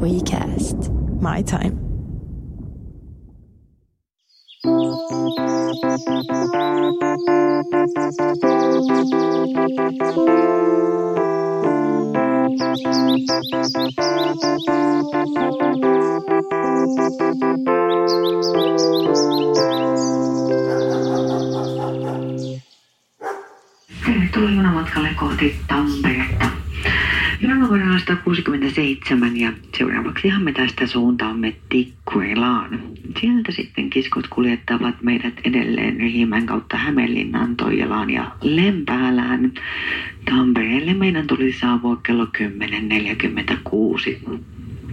WeCast. My time. Tervetuloa junamatkalle kohti Tamperetta. On 167 ja seuraavaksihan me tästä suuntaamme Tikkurilaan. Sieltä sitten kiskot kuljettavat meidät edelleen Riihimäen kautta Hämeenlinnaan, Toijalaan ja Lempäälään. Tampereelle meidän tuli saavua kello 10.46.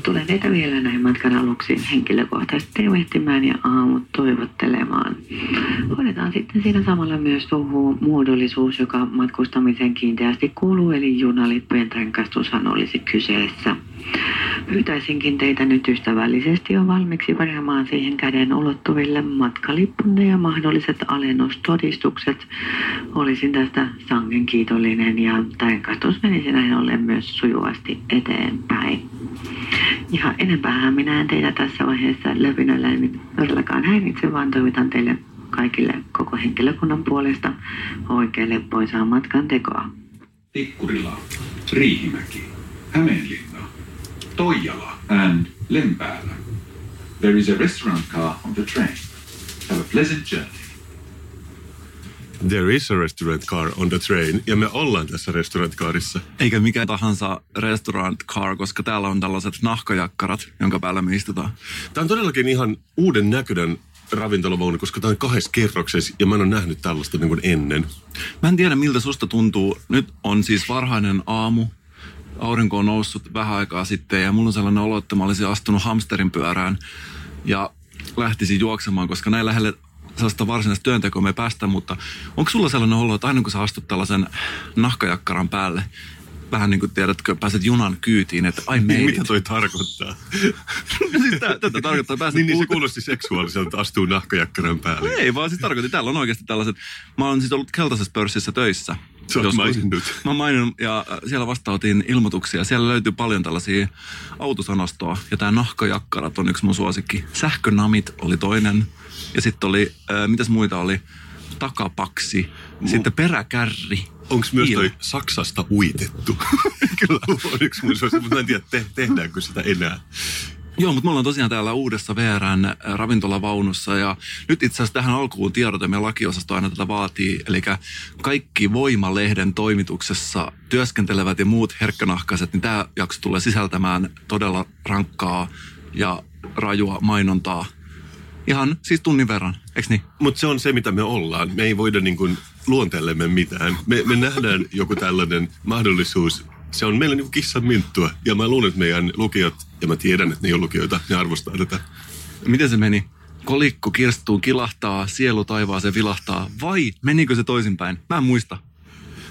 Tulen teitä vielä näin matkan aluksi henkilökohtaisesti tervehtimään ja aamut toivottelemaan. Hoidetaan sitten siinä samalla myös tuohon muodollisuus, joka matkustamiseen kiinteästi kuuluu, eli junalippujen tarkastushan olisi kyseessä. Pyytäisinkin teitä nyt ystävällisesti jo valmiiksi varaamaan siihen käden ulottuville matkalippunne ja mahdolliset alennustodistukset. Olisin tästä sangen kiitollinen ja tarkastus menisi näin ollen myös sujuvasti eteenpäin. Ja enempää minä en teitä tässä vaiheessa löpinöllä en todellakaan häiritse, vaan toivotan teille kaikille koko henkilökunnan puolesta oikein leppoisaa matkan tekoa. Tikkurila, Riihimäki, Hämeenlinna, Toijala and Lempäälä. There is a restaurant car on the train. Have a pleasant journey. There is a restaurant car on the train, ja me ollaan tässä restaurant carissa. Eikä mikä tahansa restaurant car, koska täällä on tällaiset nahkajakkarat, jonka päällä me istutaan. Tämä on todellakin ihan uuden näköinen ravintolavaunu, koska tämä on kahdessa kerroksessa, ja mä en ole nähnyt tällaista niin kuin ennen. Mä en tiedä, miltä susta tuntuu. Nyt on siis varhainen aamu. Aurinko on noussut vähän aikaa sitten ja mulla on sellainen olo, että mä olisin astunut hamsterin pyörään ja lähtisin juoksemaan, koska näin lähelle sellaista varsinaista työntekoa me ei päästä, mutta onko sulla sellainen olo, että aina kun sä astut tällaisen nahkajakkaran päälle, vähän niin kuin tiedätkö, pääset junan kyytiin, että ai Niin, mitä it. toi tarkoittaa? siis tä- tätä tarkoittaa pääset niin, niin se kuulosti seksuaaliselta, että astuu nahkajakkaran päälle. Ei vaan siis tarkoitin, täällä on oikeasti tällaiset, mä oon siis ollut keltaisessa pörssissä töissä. Sä oot maininnut. Mä oon maininnut ja äh, siellä vastaanotin ilmoituksia. Siellä löytyy paljon tällaisia autosanastoa ja tää nahkajakkarat on yksi mun suosikki. Sähkönamit oli toinen ja sitten oli, äh, mitäs muita oli, takapaksi, sitten peräkärri. Onko myös toi Saksasta uitettu? Kyllä. on yksi mun suosikki, mutta en tiedä, te- tehdäänkö sitä enää. Joo, mutta me ollaan tosiaan täällä uudessa VRn äh, ravintolavaunussa ja nyt itse asiassa tähän alkuun tiedote meidän lakiosasto aina tätä vaatii. Eli kaikki Voimalehden toimituksessa työskentelevät ja muut herkkänahkaiset, niin tämä jakso tulee sisältämään todella rankkaa ja rajua mainontaa. Ihan siis tunnin verran, eikö niin? Mutta se on se, mitä me ollaan. Me ei voida niin kuin luonteellemme mitään. Me, me nähdään joku tällainen mahdollisuus. Se on meillä niin kissan minttua. Ja mä luulen, että meidän lukijat, ja mä tiedän, että ne ei ole lukijoita, ne arvostaa tätä. Miten se meni? Kolikko kirstuun kilahtaa, sielu taivaaseen vilahtaa. Vai menikö se toisinpäin? Mä en muista.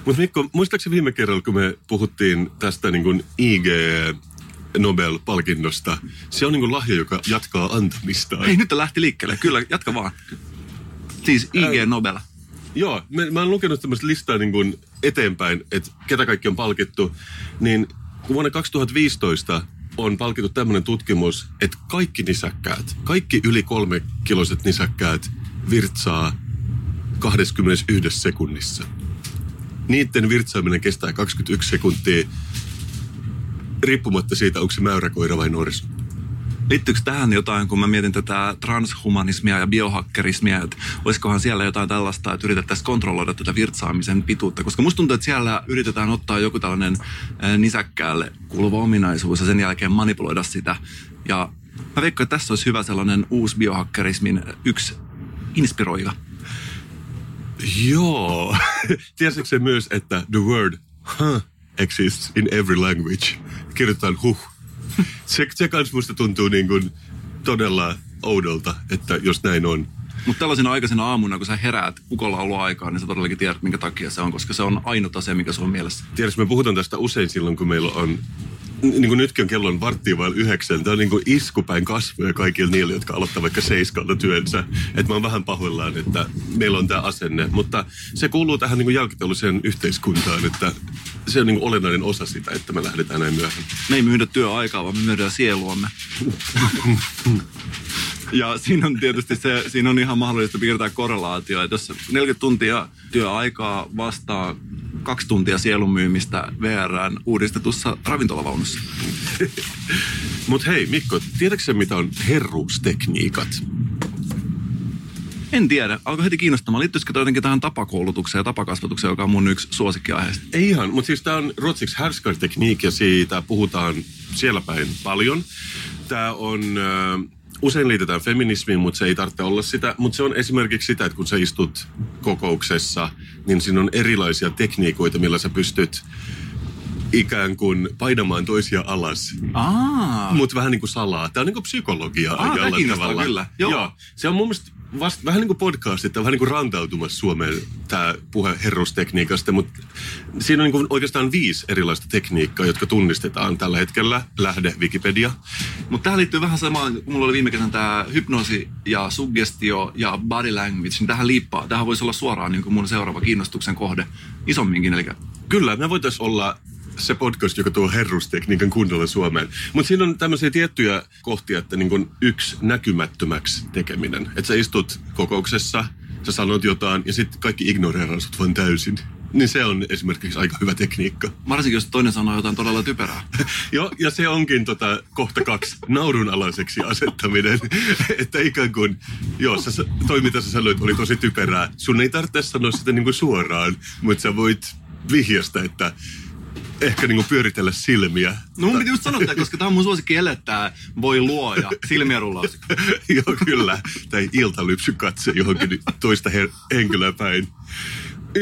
Mutta Mikko, muistaakseni viime kerralla, kun me puhuttiin tästä niin kuin IG Nobel-palkinnosta, se on niin kuin lahja, joka jatkaa antamistaan. Hei, nyt lähti liikkeelle. Kyllä, jatka vaan. Siis IG Nobel. Joo, mä, mä oon lukenut tämmöistä listaa niin kuin eteenpäin, että ketä kaikki on palkittu. Niin vuonna 2015 on palkittu tämmöinen tutkimus, että kaikki nisäkkäät, kaikki yli kolme kiloiset nisäkkäät virtsaa 21 sekunnissa. Niiden virtsaaminen kestää 21 sekuntia, riippumatta siitä, onko se mäyräkoira vai norsu. Liittyykö tähän jotain, kun mä mietin tätä transhumanismia ja biohakkerismia, että olisikohan siellä jotain tällaista, että yritettäisiin kontrolloida tätä virtsaamisen pituutta? Koska musta tuntuu, että siellä yritetään ottaa joku tällainen nisäkkäälle kuuluva ominaisuus ja sen jälkeen manipuloida sitä. Ja mä veikkaan, että tässä olisi hyvä sellainen uusi biohakkerismin yksi inspiroiva. Joo. Tiesitkö se myös, että the word huh exists in every language? Kirjoitetaan huh. Se, se kans musta tuntuu niin kuin todella oudolta, että jos näin on. Mutta tällaisena aikaisena aamuna, kun sä heräät ukolla ollut aikaa, niin sä todellakin tiedät, minkä takia se on, koska se on ainut asia, mikä sulla on mielessä. Tiedätkö, me puhutaan tästä usein silloin, kun meillä on niin kuin nytkin on kellon varttia vain yhdeksän. Tämä on niin kuin iskupäin kasvoja kaikille niille, jotka aloittaa vaikka seiskalta työnsä. Että mä oon vähän pahoillaan, että meillä on tämä asenne. Mutta se kuuluu tähän niin kuin jälkiteolliseen yhteiskuntaan, että se on niin kuin olennainen osa sitä, että me lähdetään näin myöhään. Me ei myydä työaikaa, vaan me myydään sieluamme. ja siinä on tietysti se, siinä on ihan mahdollista piirtää korrelaatio, että jos 40 tuntia työaikaa vastaa kaksi tuntia sielun myymistä VRään uudistetussa ravintolavaunussa. Mutta hei Mikko, tiedätkö mitä on herruustekniikat? En tiedä. Alkoi heti kiinnostamaan. Liittyisikö toi jotenkin tähän tapakoulutukseen ja tapakasvatukseen, joka on mun yksi suosikkiaiheista? Ei ihan, mutta siis tämä on ruotsiksi härskartekniik ja siitä puhutaan siellä päin paljon. Tämä on, äh, usein liitetään feminismiin, mutta se ei tarvitse olla sitä. Mutta se on esimerkiksi sitä, että kun sä istut kokouksessa, niin siinä on erilaisia tekniikoita, millä sä pystyt ikään kuin painamaan toisia alas. Mutta vähän niin kuin salaa. Tämä on niin kuin psykologiaa Aa, tavalla. kyllä. Joo. Joo. Se on mun mielestä vasta, vähän niin kuin podcastit, on vähän niin kuin rantautumassa Suomeen tämä puhe herrustekniikasta, mutta siinä on niin kuin oikeastaan viisi erilaista tekniikkaa, jotka tunnistetaan tällä hetkellä. Lähde Wikipedia. Mutta tähän liittyy vähän samaan, kun mulla oli viime kesänä tämä hypnoosi ja suggestio ja body language, niin tähän liippaa. Tähän voisi olla suoraan niin kuin mun seuraava kiinnostuksen kohde isomminkin. Eli Kyllä, me voitaisiin olla se podcast, joka tuo herrustekniikan kunnolla Suomeen. Mutta siinä on tämmöisiä tiettyjä kohtia, että niin kun yksi näkymättömäksi tekeminen. Että sä istut kokouksessa, sä sanot jotain ja sitten kaikki ignoreeraa sut vaan täysin. Niin se on esimerkiksi aika hyvä tekniikka. varsinkin, jos toinen sanoo jotain todella typerää. Joo, ja se onkin tota, kohta kaksi naurunalaiseksi asettaminen. että ikään kuin, joo, sä, toi mitä sä sanoit oli tosi typerää. Sun ei tarvitse sanoa sitä niinku suoraan, mutta sä voit vihjasta, että ehkä niinku pyöritellä silmiä. No mun piti just sanoa, koska tämä on mun suosikki elettää voi luoja, silmiä rullaus. Joo, kyllä. Tai iltalypsy katse johonkin toista her- henkilöä päin.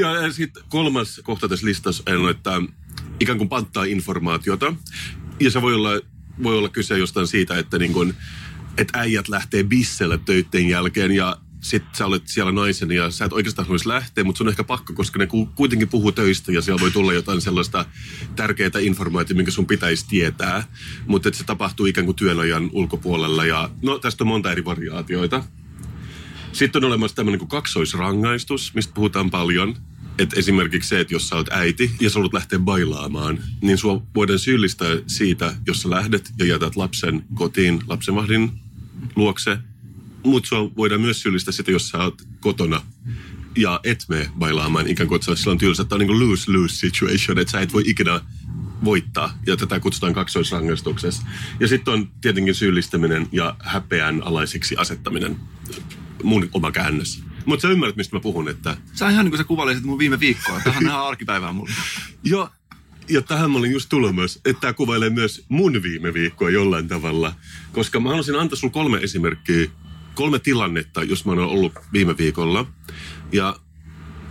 Ja sitten kolmas kohta tässä listassa on, että ikään kuin panttaa informaatiota. Ja se voi olla, voi olla kyse jostain siitä, että, niin kun, että äijät lähtee bisselle töiden jälkeen ja sitten sä olet siellä naisen ja sä et oikeastaan haluaisi lähteä, mutta sun on ehkä pakko, koska ne ku- kuitenkin puhuu töistä ja siellä voi tulla jotain sellaista tärkeää informaatiota, minkä sun pitäisi tietää. Mutta se tapahtuu ikään kuin työnajan ulkopuolella ja no tästä on monta eri variaatioita. Sitten on olemassa tämmöinen kuin kaksoisrangaistus, mistä puhutaan paljon. Et esimerkiksi se, että jos sä oot äiti ja sä haluat lähteä bailaamaan, niin sua voidaan syyllistää siitä, jos sä lähdet ja jätät lapsen kotiin lapsenvahdin luokse. Mutta sua voidaan myös syyllistää sitä, jos sä oot kotona ja et mene bailaamaan, ikään kuin että silloin tylsä. Tämä on niin lose-lose situation, että sä et voi ikinä voittaa, ja tätä kutsutaan kaksoisrangaistuksessa. Ja sitten on tietenkin syyllistäminen ja häpeän alaiseksi asettaminen, mun oma käännös. Mutta sä ymmärrät, mistä mä puhun, että Sä ihan niin kuin sä kuvailisit mun viime viikkoa. Tähän on ihan arkipäivää mulle. jo, ja tähän mä olin just tullut myös, että tämä kuvailee myös mun viime viikkoa jollain tavalla. Koska mä haluaisin antaa sulle kolme esimerkkiä, kolme tilannetta, jos mä oon ollut viime viikolla. Ja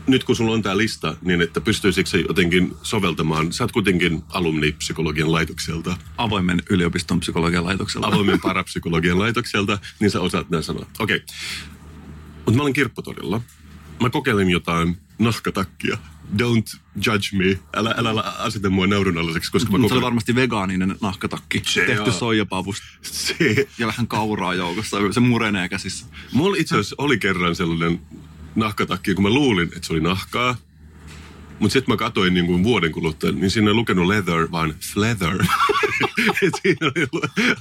nyt kun sulla on tämä lista, niin että pystyisikö se jotenkin soveltamaan, sä oot kuitenkin alumnipsykologian laitokselta, Avoimen yliopiston psykologian laitoksella. avoimen parapsykologian laitokselta, niin sä osaat nämä sanoa. Okei. Okay. Mutta mä olin kirpputorilla. Mä kokeilin jotain nahkatakkia. Don't judge me. Älä, älä aseta mua naurunalaiseksi, koska mä Mutta se oli varmasti vegaaninen nahkatakki. Se tehty on. soijapavusta Se, ja vähän kauraa joukossa. Se murenee käsissä. mulla itse asiassa oli kerran sellainen nahkatakki, kun mä luulin, että se oli nahkaa. Mutta sitten mä katsoin niin kuin vuoden kuluttua, niin siinä ei lukenut leather, vaan leather. Et siinä oli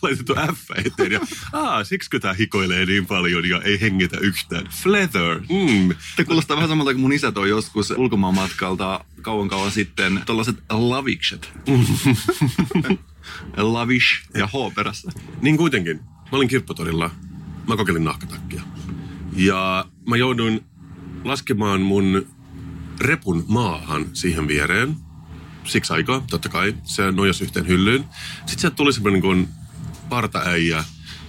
laitettu F eteen. Ja, aa, siksikö tää hikoilee niin paljon ja ei hengitä yhtään. Fleather. Mm. Tämä kuulostaa vähän samalta kuin mun isä toi joskus ulkomaan matkalta kauan kauan sitten. Tällaiset lavikset. Lavish ja H perässä. Niin kuitenkin. Mä olin kirpputorilla. Mä kokeilin nahkatakkia. Ja mä jouduin laskemaan mun repun maahan siihen viereen. Siksi aikaa, totta kai. Se nojasi yhteen hyllyyn. Sitten sieltä tuli semmoinen kuin partaäijä.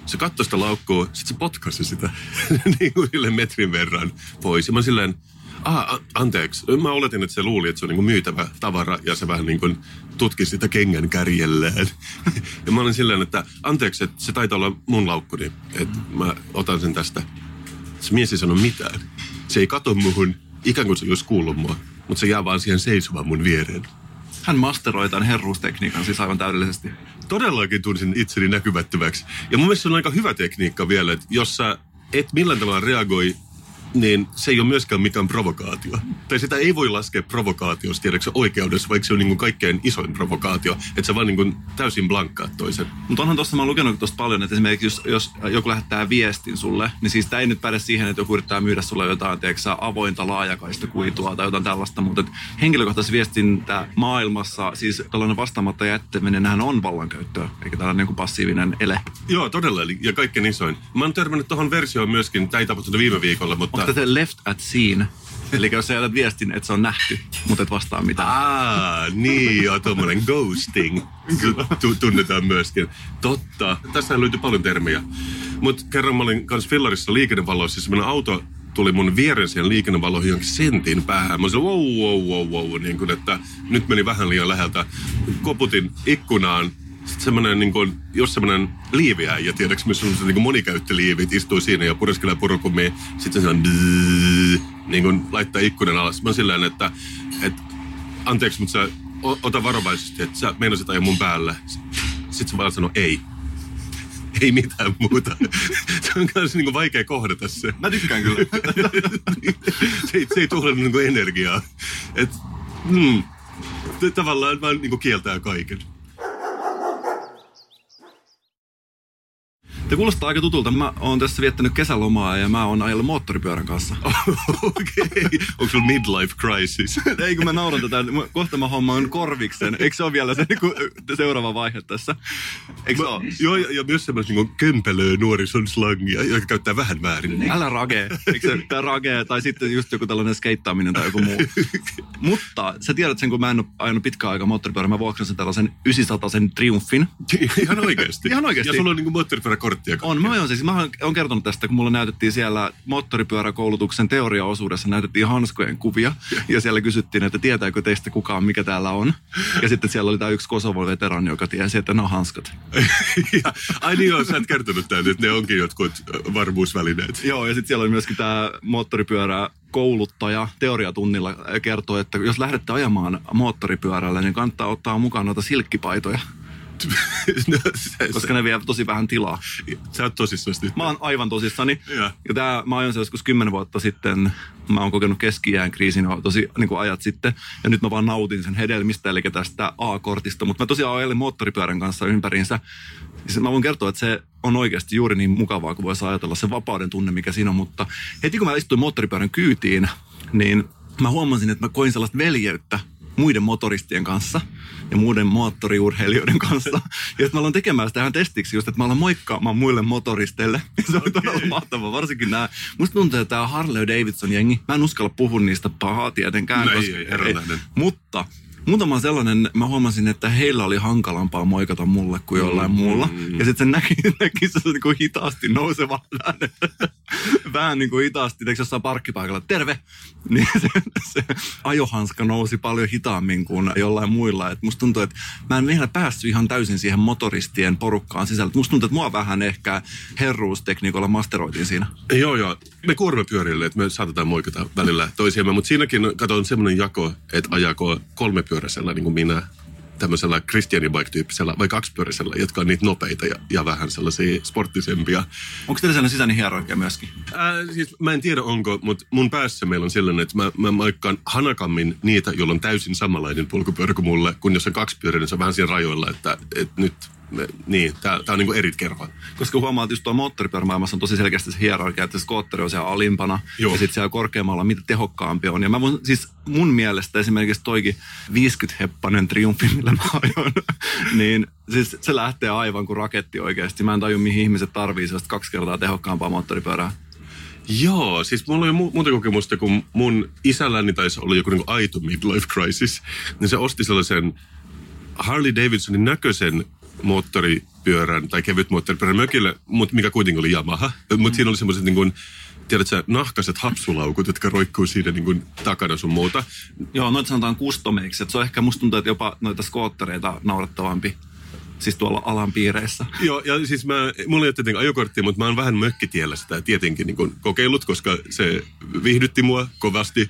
Se katsoi sitä laukkua, sitten se potkasi sitä niin kuin metrin verran pois. Ja mä silleen, ah, anteeksi. Mä oletin, että se luuli, että se on niin myytävä tavara ja se vähän niin kuin tutki sitä kengän kärjellään. ja mä olin silleen, että anteeksi, että se taitaa olla mun laukkuni, että mä otan sen tästä. Se mies ei sano mitään. Se ei kato muhun, ikään kuin se olisi kuullut mua, mutta se jää vaan siihen seisomaan mun viereen. Hän masteroi tämän herruustekniikan siis aivan täydellisesti. Todellakin tunsin itseni näkymättömäksi. Ja mun mielestä se on aika hyvä tekniikka vielä, että jos sä et millään tavalla reagoi niin se ei ole myöskään mikään provokaatio. Tai sitä ei voi laskea provokaatiosta, tiedätkö oikeudessa, vaikka se on niin kaikkein isoin provokaatio, että sä vaan niin täysin blankkaat toisen. Mutta onhan tuossa, mä oon lukenut tuosta paljon, että esimerkiksi jos, jos joku lähettää viestin sulle, niin siis tämä ei nyt päde siihen, että joku yrittää myydä sulle jotain, tiedätkö, avointa laajakaista kuitua tai jotain tällaista, mutta henkilökohtaisesti viestintä maailmassa, siis tällainen vastaamatta jättäminen, on vallankäyttöä, eikä tällainen niin passiivinen ele. Joo, todella, ja kaikkein isoin. Mä oon törmännyt tuohon versioon myöskin, tämä ei tapahtunut viime viikolla, mutta Onko se left at scene? Eli jos sä jätät viestin, että se on nähty, mutta et vastaa mitään. Ah, niin joo, tuommoinen ghosting tu- tunnetaan myöskin. Totta, tässä löytyy paljon termiä. Mutta kerran mä olin kanssa fillarissa liikennevaloissa, siis semmoinen auto tuli mun viereen siihen liikennevaloihin jonkin sentin päähän. Mä olin wow, wow, wow, wow, niin kuin, että nyt meni vähän liian läheltä. Koputin ikkunaan, sitten semmoinen, niin kuin, jos semmoinen liiviäijä, tiedätkö, missä on niin monikäyttöliivit, istuu siinä ja pureskelee purukumia, sitten bzzz, niin kuin laittaa ikkunan alas. Mä silleen, että, että anteeksi, mutta sä ota varovaisesti, että sä meinasit ajaa mun päälle. Sitten se vaan sanoi ei. Ei mitään muuta. Se on myös niin vaikea kohdata se. Mä tykkään kyllä. se, ei, se ei tule niin kuin energiaa. Et, mm, tavallaan vaan niin kuin kieltää kaiken. Te kuulostaa aika tutulta. Mä oon tässä viettänyt kesälomaa ja mä oon ajellut moottoripyörän kanssa. Okei. Okay. Onko sulla midlife crisis? Ei kun mä nauran tätä. Kohta mä hommaan korviksen. Eikö se ole vielä se niinku, seuraava vaihe tässä? Eikö se ole? Joo, ja, ja myös semmoista niin kömpelöä nuorison slangia, joka käyttää vähän väärin. Älä ragee. Eikö se tää ragee? Tai sitten just joku tällainen skeittaaminen tai joku muu. Mutta sä tiedät sen, kun mä en ole ajanut pitkään aikaa moottoripyörän, mä vuoksasin tällaisen 900 Triumfin. Ihan oikeasti. Ihan oikeasti. Ja sulla on moottoripyöräkorttia. On, mä oon siis, mä oon kertonut tästä, kun mulla näytettiin siellä moottoripyöräkoulutuksen teoriaosuudessa, näytettiin hanskojen kuvia. Ja siellä kysyttiin, että tietääkö teistä kukaan, mikä täällä on. Ja sitten siellä oli tämä yksi Kosovo-veterani, joka tiesi, että ne on hanskat. ja, ai niin joo, sä et kertonut tämän, että ne onkin jotkut varmuusvälineet. Joo, ja sitten siellä oli myöskin tämä moottoripyörä kouluttaja teoriatunnilla kertoi, että jos lähdette ajamaan moottoripyörällä, niin kannattaa ottaa mukaan noita silkkipaitoja. No, se, koska se, ne vie tosi vähän tilaa. Sä oot tosissaan nyt. Mä oon aivan tosissani. Ja, ja tää, mä se joskus kymmenen vuotta sitten. Mä oon kokenut keski kriisin tosi niin kuin ajat sitten. Ja nyt mä vaan nautin sen hedelmistä, eli tästä A-kortista. Mutta mä tosiaan ajelin moottoripyörän kanssa ympäriinsä. Siis mä voin kertoa, että se on oikeasti juuri niin mukavaa, kuin voisi ajatella se vapauden tunne, mikä siinä on. Mutta heti kun mä istuin moottoripyörän kyytiin, niin mä huomasin, että mä koin sellaista veljeyttä muiden motoristien kanssa ja muiden moottoriurheilijoiden kanssa. Ja mä aloin tekemään sitä ihan testiksi just, että mä aloin moikkaamaan muille motoristeille. Ja se oli okay. todella mahtavaa, varsinkin nämä. Musta tuntuu, että tämä Harley Davidson jengi, mä en uskalla puhua niistä pahaa tietenkään. No, koska, ei, ei, ei, mutta muutama sellainen, mä huomasin, että heillä oli hankalampaa moikata mulle kuin jollain mm, muulla. Mm, ja sitten se näki, näki se niin kuin hitaasti nouseva vähän, vähän niin kuin hitaasti, eikö jossain parkkipaikalla, terve, niin se, se ajohanska nousi paljon hitaammin kuin jollain muilla. Et musta tuntuu, että mä en vielä päässyt ihan täysin siihen motoristien porukkaan sisällä. Musta tuntuu, että mua vähän ehkä herruustekniikolla masteroitiin siinä. Joo, joo. Me kuormapyörille, että me saatetaan moikata välillä toisiamme, mutta siinäkin katson semmoinen jako, että ajako kolme pyöräisellä niin kuin minä tämmöisellä Christian bike-tyyppisellä vai kaksipyöräisellä, jotka on niitä nopeita ja, ja vähän sellaisia sporttisempia. Onko teillä sellainen sisäinen hierarkia myöskin? Äh, siis mä en tiedä onko, mutta mun päässä meillä on sellainen, että mä, mä maikkaan hanakammin niitä, joilla on täysin samanlainen polkupyörä kuin mulle, kun jos on kaksipyöräinen, niin se on vähän siinä rajoilla, että, että nyt niin, tämä on niin eri kerho. Koska huomaat, että just tuo moottoripyörämaailmassa on tosi selkeästi se hierarkia, että skootteri on siellä alimpana Joo. ja sitten siellä korkeammalla mitä tehokkaampi on. Ja mä mun, siis mun mielestä esimerkiksi toikin 50-heppanen triumfi, millä mä ajoin, niin siis se lähtee aivan kuin raketti oikeasti. Mä en taju, mihin ihmiset tarvii sellaista kaksi kertaa tehokkaampaa moottoripyörää. Joo, siis mulla oli mu- muuta kokemusta, kun mun isälläni taisi olla joku niin aito midlife crisis, niin se osti sellaisen Harley Davidsonin näköisen moottoripyörän tai kevyt moottoripyörän mökille, mutta mikä kuitenkin oli Yamaha. Mm. Mutta siinä oli semmoiset niin kuin, tiedätkö, nahkaset hapsulaukut, jotka roikkuu siinä niin kuin, takana sun muuta. Joo, noita sanotaan customeiksi. Se on ehkä, musta tuntuu, että jopa noita skoottereita naurettavampi siis tuolla alan piireissä. Joo, ja siis mä, mulla ei ole tietenkin ajokorttia, mutta mä oon vähän mökkitiellä sitä tietenkin niin kokeillut, koska se viihdytti mua kovasti.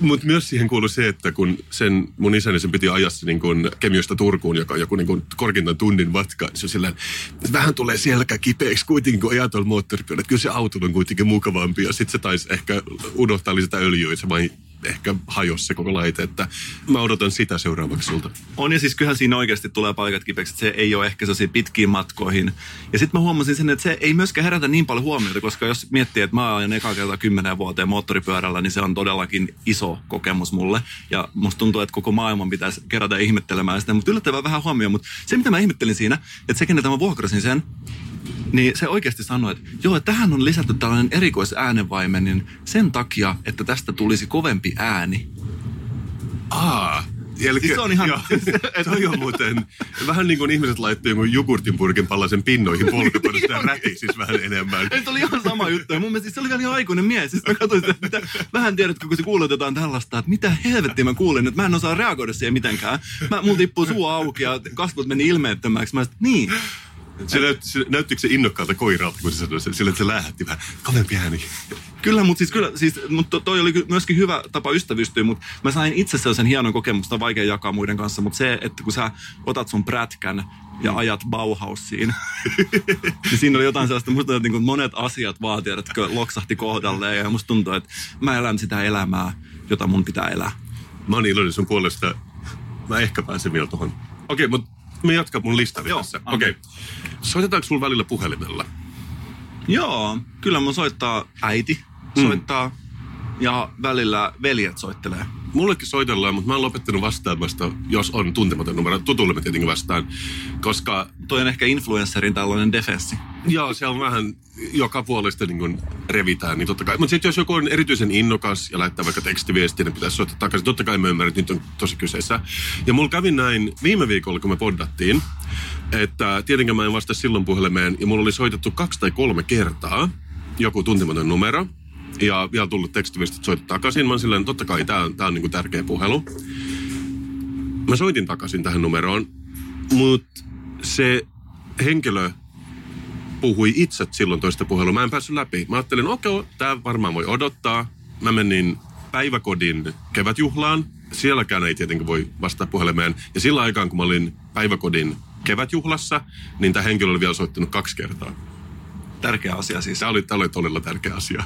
Mutta myös siihen kuului se, että kun sen mun isäni sen piti ajaa niin kun Kemiosta Turkuun, joka on joku niin kun korkeintaan tunnin matka. Se on että vähän tulee selkä kipeäksi kuitenkin, kun ajaa tuolla moottoripyörällä. Kyllä se auto on kuitenkin mukavampi. Ja sitten se taisi ehkä unohtaa lisätä öljyä, se vain ehkä hajosi se koko laite. Että mä odotan sitä seuraavaksi sulta. On ja siis kyllähän siinä oikeasti tulee paikat kipeäksi, että se ei ole ehkä sellaisiin pitkiin matkoihin. Ja sitten mä huomasin sen, että se ei myöskään herätä niin paljon huomiota, koska jos miettii, että mä ajan eka kertaa kymmenen vuoteen moottoripyörällä, niin se on todellakin iso kokemus mulle. Ja musta tuntuu, että koko maailman pitäisi kerätä ihmettelemään sitä, mutta yllättävän vähän huomioon. Mutta se, mitä mä ihmettelin siinä, että se, keneltä mä vuokrasin sen, niin se oikeasti sanoi, että joo, tähän on lisätty tällainen erikoisäänenvaimen niin sen takia, että tästä tulisi kovempi ääni. Aa, Eli, Siis se on ihan- Joo, toi on muuten, vähän niin kuin ihmiset laittoi jonkun jogurtinpurkin palasen pinnoihin polkupyörästä ja räti siis vähän enemmän. Se oli ihan sama juttu. Ja mun mielestä siis se oli vielä ihan aikuinen mies. Siis mä katsoin sitä, että mitä, vähän tiedätkö, kun se kuulotetaan tällaista, että mitä helvettiä mä kuulin, että mä en osaa reagoida siihen mitenkään. Mä, mulla tippuu suu auki ja kasvot meni ilmeettömäksi. Mä sanoin, niin. Se, näytti, se näyttikö se innokkaalta koiralta, kun se sanoi sillä että se lähetti vähän kovempi ääni. Kyllä, mutta siis, kyllä, siis, mutta toi oli myöskin hyvä tapa ystävystyä, mutta mä sain itse sellaisen hienon kokemuksen, on vaikea jakaa muiden kanssa, mutta se, että kun sä otat sun prätkän ja ajat Bauhausiin, niin siinä oli jotain sellaista, musta että niin monet asiat vaan, tiedätkö, loksahti kohdalleen ja musta tuntuu, että mä elän sitä elämää, jota mun pitää elää. Mä oon iloinen sun puolesta. Mä ehkä pääsen vielä tuohon. Okei, mutta me jatkaa mun listani Joo, tässä. Okei. Soitetaanko sulla välillä puhelimella? Joo, kyllä mun soittaa äiti, soittaa ja välillä veljet soittelee. Mullekin soitellaan, mutta mä oon lopettanut vastaamasta, jos on tuntematon numero. Tutulle mä tietenkin vastaan, koska Toi on ehkä influencerin tällainen defenssi. Joo, se on vähän joka puolesta niin kuin revitään, niin totta kai. Mutta sitten jos joku on erityisen innokas ja laittaa vaikka tekstiviestiä, niin pitäisi soittaa takaisin. Totta kai mä ymmärrän, että nyt on tosi kyseessä. Ja mulla kävi näin viime viikolla, kun me poddattiin, että tietenkään mä en vasta silloin puhelimeen, ja mulla oli soitettu kaksi tai kolme kertaa joku tuntematon numero, ja vielä tullut tekstiviestit soittaa takaisin. Mä silleen, totta kai tää on, tää on niin kuin tärkeä puhelu. Mä soitin takaisin tähän numeroon, mutta se henkilö puhui itse silloin toista puhelua. Mä en päässyt läpi. Mä ajattelin, okei, okay, tämä varmaan voi odottaa. Mä menin päiväkodin kevätjuhlaan. Sielläkään ei tietenkin voi vastata puhelimeen. Ja sillä aikaan, kun mä olin päiväkodin kevätjuhlassa, niin tämä henkilö oli vielä soittanut kaksi kertaa. Tärkeä asia siis. Tämä oli, tämä oli todella tärkeä asia.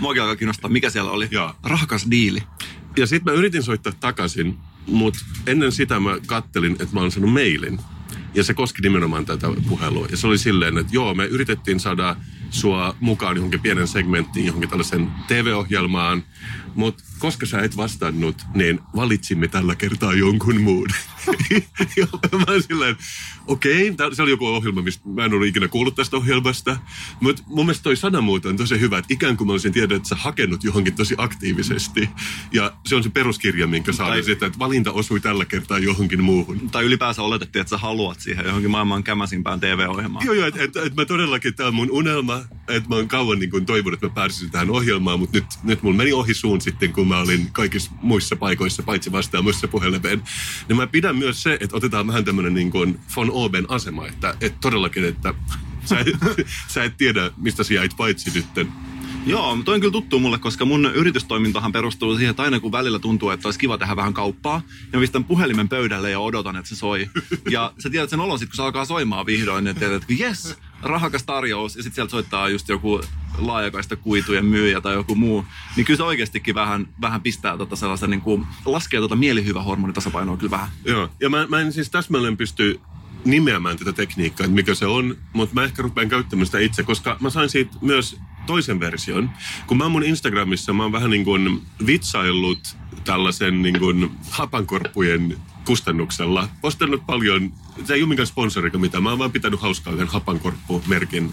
Muakin alkaa kiinnostaa, mikä siellä oli. Joo. Rakas diili. Ja sitten mä yritin soittaa takaisin, mutta ennen sitä mä kattelin, että mä oon saanut mailin. Ja se koski nimenomaan tätä puhelua. Ja se oli silleen, että joo, me yritettiin saada sua mukaan johonkin pienen segmenttiin, johonkin tällaisen TV-ohjelmaan. Mutta koska sä et vastannut, niin valitsimme tällä kertaa jonkun muun. ja mä silleen, okei, okay, se oli joku ohjelma, mistä mä en ollut ikinä kuullut tästä ohjelmasta. Mutta mun mielestä toi sanamuoto on tosi hyvä, että ikään kuin mä olisin tiedä, että sä hakenut johonkin tosi aktiivisesti. Ja se on se peruskirja, minkä saa Tai- sitä, että valinta osui tällä kertaa johonkin muuhun. Tai ylipäänsä oletettiin, että sä haluat siihen johonkin maailman kämäsimpään TV-ohjelmaan. Joo, joo, että et, et mä todellakin, tämä on mun unelma, että mä oon kauan niin kuin toivonut, että mä pääsisin tähän ohjelmaan, mutta nyt, nyt mulla meni ohi suun sitten, kun mä olin kaikissa muissa paikoissa, paitsi vastaamassa puhelimeen. Niin mä pidän myös se, että otetaan vähän tämmöinen niin kuin von Oben asema, että, että todellakin, että sä, et- sä et tiedä, mistä sä jäit paitsi nytten. Joo, toi on kyllä tuttu mulle, koska mun yritystoimintahan perustuu siihen, että aina kun välillä tuntuu, että olisi kiva tehdä vähän kauppaa, ja mä pistän puhelimen pöydälle ja odotan, että se soi. Ja sä tiedät sen olon sit, kun se alkaa soimaan vihdoin, että tiedät, että jes, rahakas tarjous, ja sitten sieltä soittaa just joku laajakaista kuitujen myyjä tai joku muu, niin kyllä se oikeastikin vähän, vähän pistää tota sellaista, niin kuin, laskee tota mielihyvä hormonitasapainoa kyllä vähän. Joo, ja mä, mä en siis täsmälleen pysty nimeämään tätä tekniikkaa, että mikä se on, mutta mä ehkä rupean käyttämään sitä itse, koska mä sain siitä myös toisen version. Kun mä mun Instagramissa, mä oon vähän niin kuin vitsaillut tällaisen niin kuin hapankorppujen kustannuksella. Postannut paljon, se ei ole mikään sponsori eikä mitään, mä oon vaan pitänyt hauskaa yhden hapankorppumerkin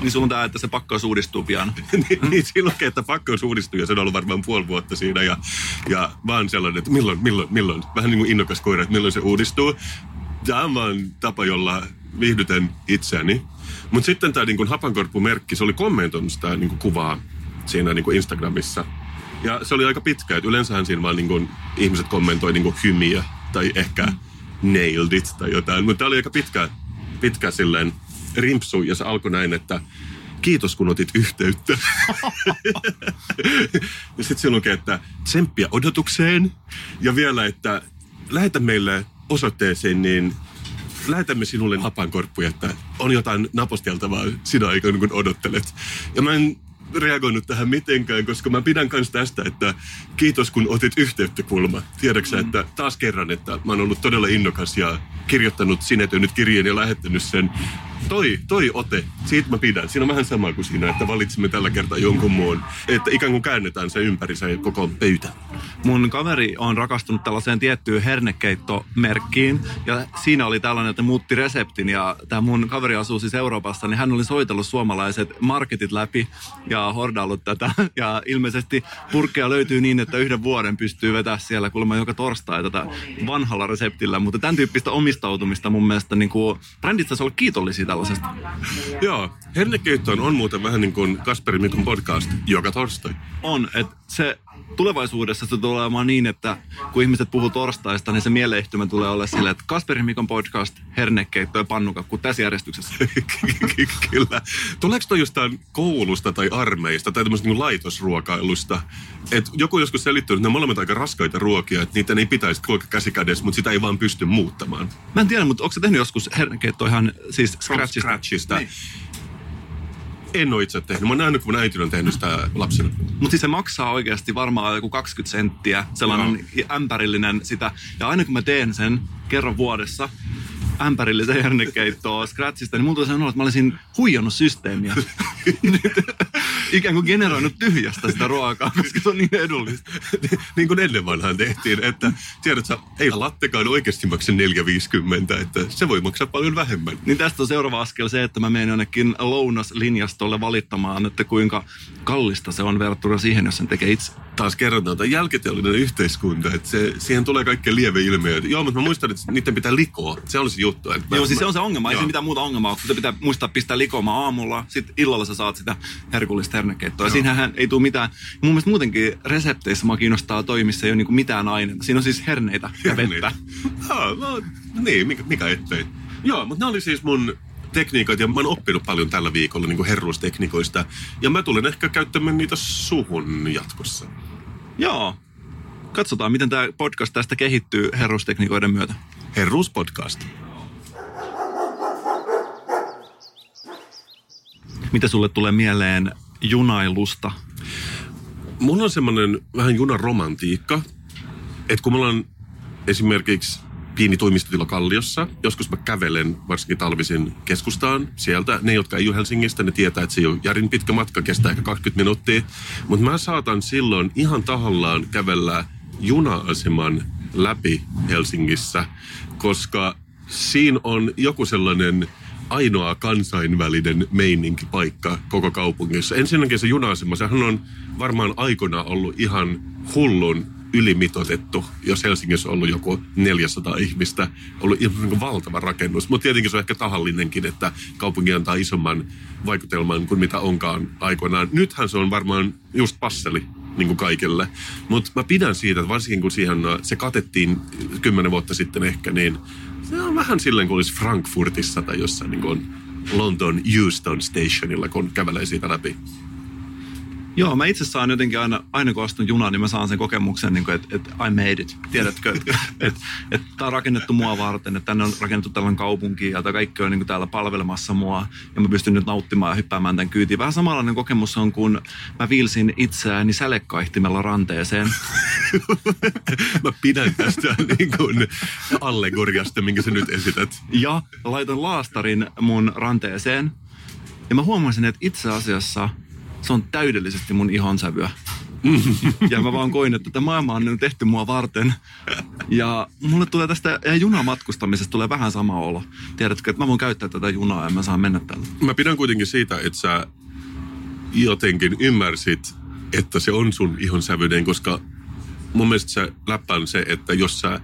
Niin sulla on tää, että se pakkaus uudistuu pian. niin, niin siinä lukee, että pakkaus uudistuu ja se on ollut varmaan puoli vuotta siinä ja, ja vaan sellainen, että milloin, milloin, milloin, vähän niin kuin innokas koira, että milloin se uudistuu. Tämä on vaan tapa, jolla viihdytän itseäni. Mutta sitten tämä niin hapankorppumerkki, se oli kommentoinut sitä niin kuin kuvaa siinä niin kuin Instagramissa. Ja se oli aika pitkä, että yleensähän siinä vaan niin kuin, ihmiset kommentoi niin kuin hymiä tai ehkä nailed it tai jotain. Mutta tämä oli aika pitkä, pitkä silleen rimpsu ja se alkoi näin, että kiitos kun otit yhteyttä. ja sitten siellä lukee, että tsemppiä odotukseen. Ja vielä, että lähetä meille osoitteeseen, niin lähetämme sinulle hapankorppuja, että on jotain naposteltavaa sinä aikana, kun odottelet. Ja mä en reagoinut tähän mitenkään, koska mä pidän myös tästä, että kiitos kun otit yhteyttä kulma. Tiedäksä, mm. että taas kerran, että mä oon ollut todella innokas ja kirjoittanut sinetöinyt kirjeen ja lähettänyt sen. Toi, toi ote, siitä mä pidän. Siinä on vähän sama kuin siinä, että valitsimme tällä kertaa jonkun muun. Että ikään kuin käännetään se ympäri se koko pöytä. Mun kaveri on rakastunut tällaiseen tiettyyn hernekeittomerkkiin ja siinä oli tällainen, että muutti reseptin ja tämä mun kaveri asuu siis Euroopassa, niin hän oli soitellut suomalaiset marketit läpi ja hordaillut tätä ja ilmeisesti purkkeja löytyy niin, että yhden vuoden pystyy vetämään siellä kuulemma joka torstai tätä vanhalla reseptillä, mutta tämän tyyppistä omistautumista mun mielestä niin kuin, brändit olla kiitollisia tällaisesta. Joo, hernekeittoon on muuten vähän niin kuin Kasperi Mikon podcast joka torstai. On, että se tulevaisuudessa se tulee olemaan niin, että kun ihmiset puhuu torstaista, niin se mieleyhtymä tulee olla sille, että Kasperi Mikon podcast, hernekeitto ja pannukakku tässä järjestyksessä. Kyllä. Tuleeko toi jostain koulusta tai armeista tai tämmöistä niin laitosruokailusta? Et joku joskus selittänyt, että ne molemmat aika raskaita ruokia, että niitä ei pitäisi kulkea käsikädessä, mutta sitä ei vaan pysty muuttamaan. Mä en tiedä, mutta onko se tehnyt joskus hernekeittoa ihan siis scratchista? Scratchista. Niin. En ole itse tehnyt. Mä oon nähnyt, kun mun äiti on tehnyt sitä lapsena. Mutta siis se maksaa oikeasti varmaan joku 20 senttiä, sellainen Joo. ämpärillinen sitä. Ja aina kun mä teen sen kerran vuodessa, ämpärillisen hernekeittoa Scratchista, niin mun tuli sanoa, että mä olisin huijannut systeemiä. ikään kuin generoinut tyhjästä sitä ruokaa, koska se on niin edullista. niin kuin ennen vanhaan tehtiin, että tiedätkö, ei lattekaan oikeasti maksa 4,50, että se voi maksaa paljon vähemmän. Niin tästä on seuraava askel se, että mä menen jonnekin lounaslinjastolle valittamaan, että kuinka kallista se on verrattuna siihen, jos sen tekee itse. Taas kerrotaan, että jälkiteollinen yhteiskunta, että se, siihen tulee kaikkea lieveilmiöitä. Joo, mutta mä muistan, että niiden pitää likoa. Se olisi juttu. Että Joo, mä, siis se on se ongelma. Ei se mitään muuta ongelmaa, kun pitää muistaa pistää likoamaan aamulla, sitten illalla sä saat sitä herkullista hernekeittoa. Ja siinähän ei tule mitään. Mun mielestä muutenkin resepteissä mua kiinnostaa toi, missä ei ole niinku mitään aineita. Siinä on siis herneitä ja vettä. Joo, no, niin, mikä, mikä ettei. Joo, mutta ne oli siis mun tekniikat ja mä oon oppinut paljon tällä viikolla niin herruustekniikoista. Ja mä tulen ehkä käyttämään niitä suhun jatkossa. Joo. Katsotaan, miten tämä podcast tästä kehittyy herruustekniikoiden myötä. Herruuspodcast. Mitä sulle tulee mieleen junailusta? Mulla on semmoinen vähän junaromantiikka, että kun mulla on esimerkiksi pieni toimistotila Kalliossa. Joskus mä kävelen, varsinkin talvisin keskustaan sieltä. Ne, jotka ei ole Helsingistä, ne tietää, että se ei ole järin pitkä matka, kestää ehkä 20 minuuttia. Mutta mä saatan silloin ihan tahallaan kävellä juna-aseman läpi Helsingissä, koska siinä on joku sellainen ainoa kansainvälinen meininkipaikka koko kaupungissa. Ensinnäkin se juna-asema, sehän on varmaan aikona ollut ihan hullun ylimitotettu, jos Helsingissä on ollut joku 400 ihmistä, ollut ihan niin valtava rakennus. Mutta tietenkin se on ehkä tahallinenkin, että kaupunki antaa isomman vaikutelman kuin mitä onkaan aikoinaan. Nythän se on varmaan just passeli niin kuin kaikille. Mutta mä pidän siitä, että varsinkin kun siihen se katettiin kymmenen vuotta sitten ehkä, niin se on vähän silleen kuin olisi Frankfurtissa tai jossain niin kuin London Euston Stationilla, kun kävelee siitä läpi. Joo, mä itse saan jotenkin aina, aina kun astun junaan, niin mä saan sen kokemuksen, niin että et, I made it. Tiedätkö, että et, et, tämä on rakennettu mua varten, että tänne on rakennettu tällainen kaupunki ja tämä kaikki on niin kuin täällä palvelemassa mua ja mä pystyn nyt nauttimaan ja hyppäämään tämän kyytiin. Vähän samanlainen kokemus on, kun mä viilsin itseäni sälekkaihtimella ranteeseen. mä pidän tästä niin kuin allegoriasta, minkä sä nyt esität. Ja laitan laastarin mun ranteeseen ja mä huomasin, että itse asiassa – se on täydellisesti mun ihonsävyä. ja mä vaan koin, että tämä maailma on tehty mua varten. Ja mulle tulee tästä ja junamatkustamisesta tulee vähän sama olo. Tiedätkö, että mä voin käyttää tätä junaa ja mä saan mennä tällä. Mä pidän kuitenkin siitä, että sä jotenkin ymmärsit, että se on sun ihonsävyinen, koska mun mielestä se läppä on se, että jos sä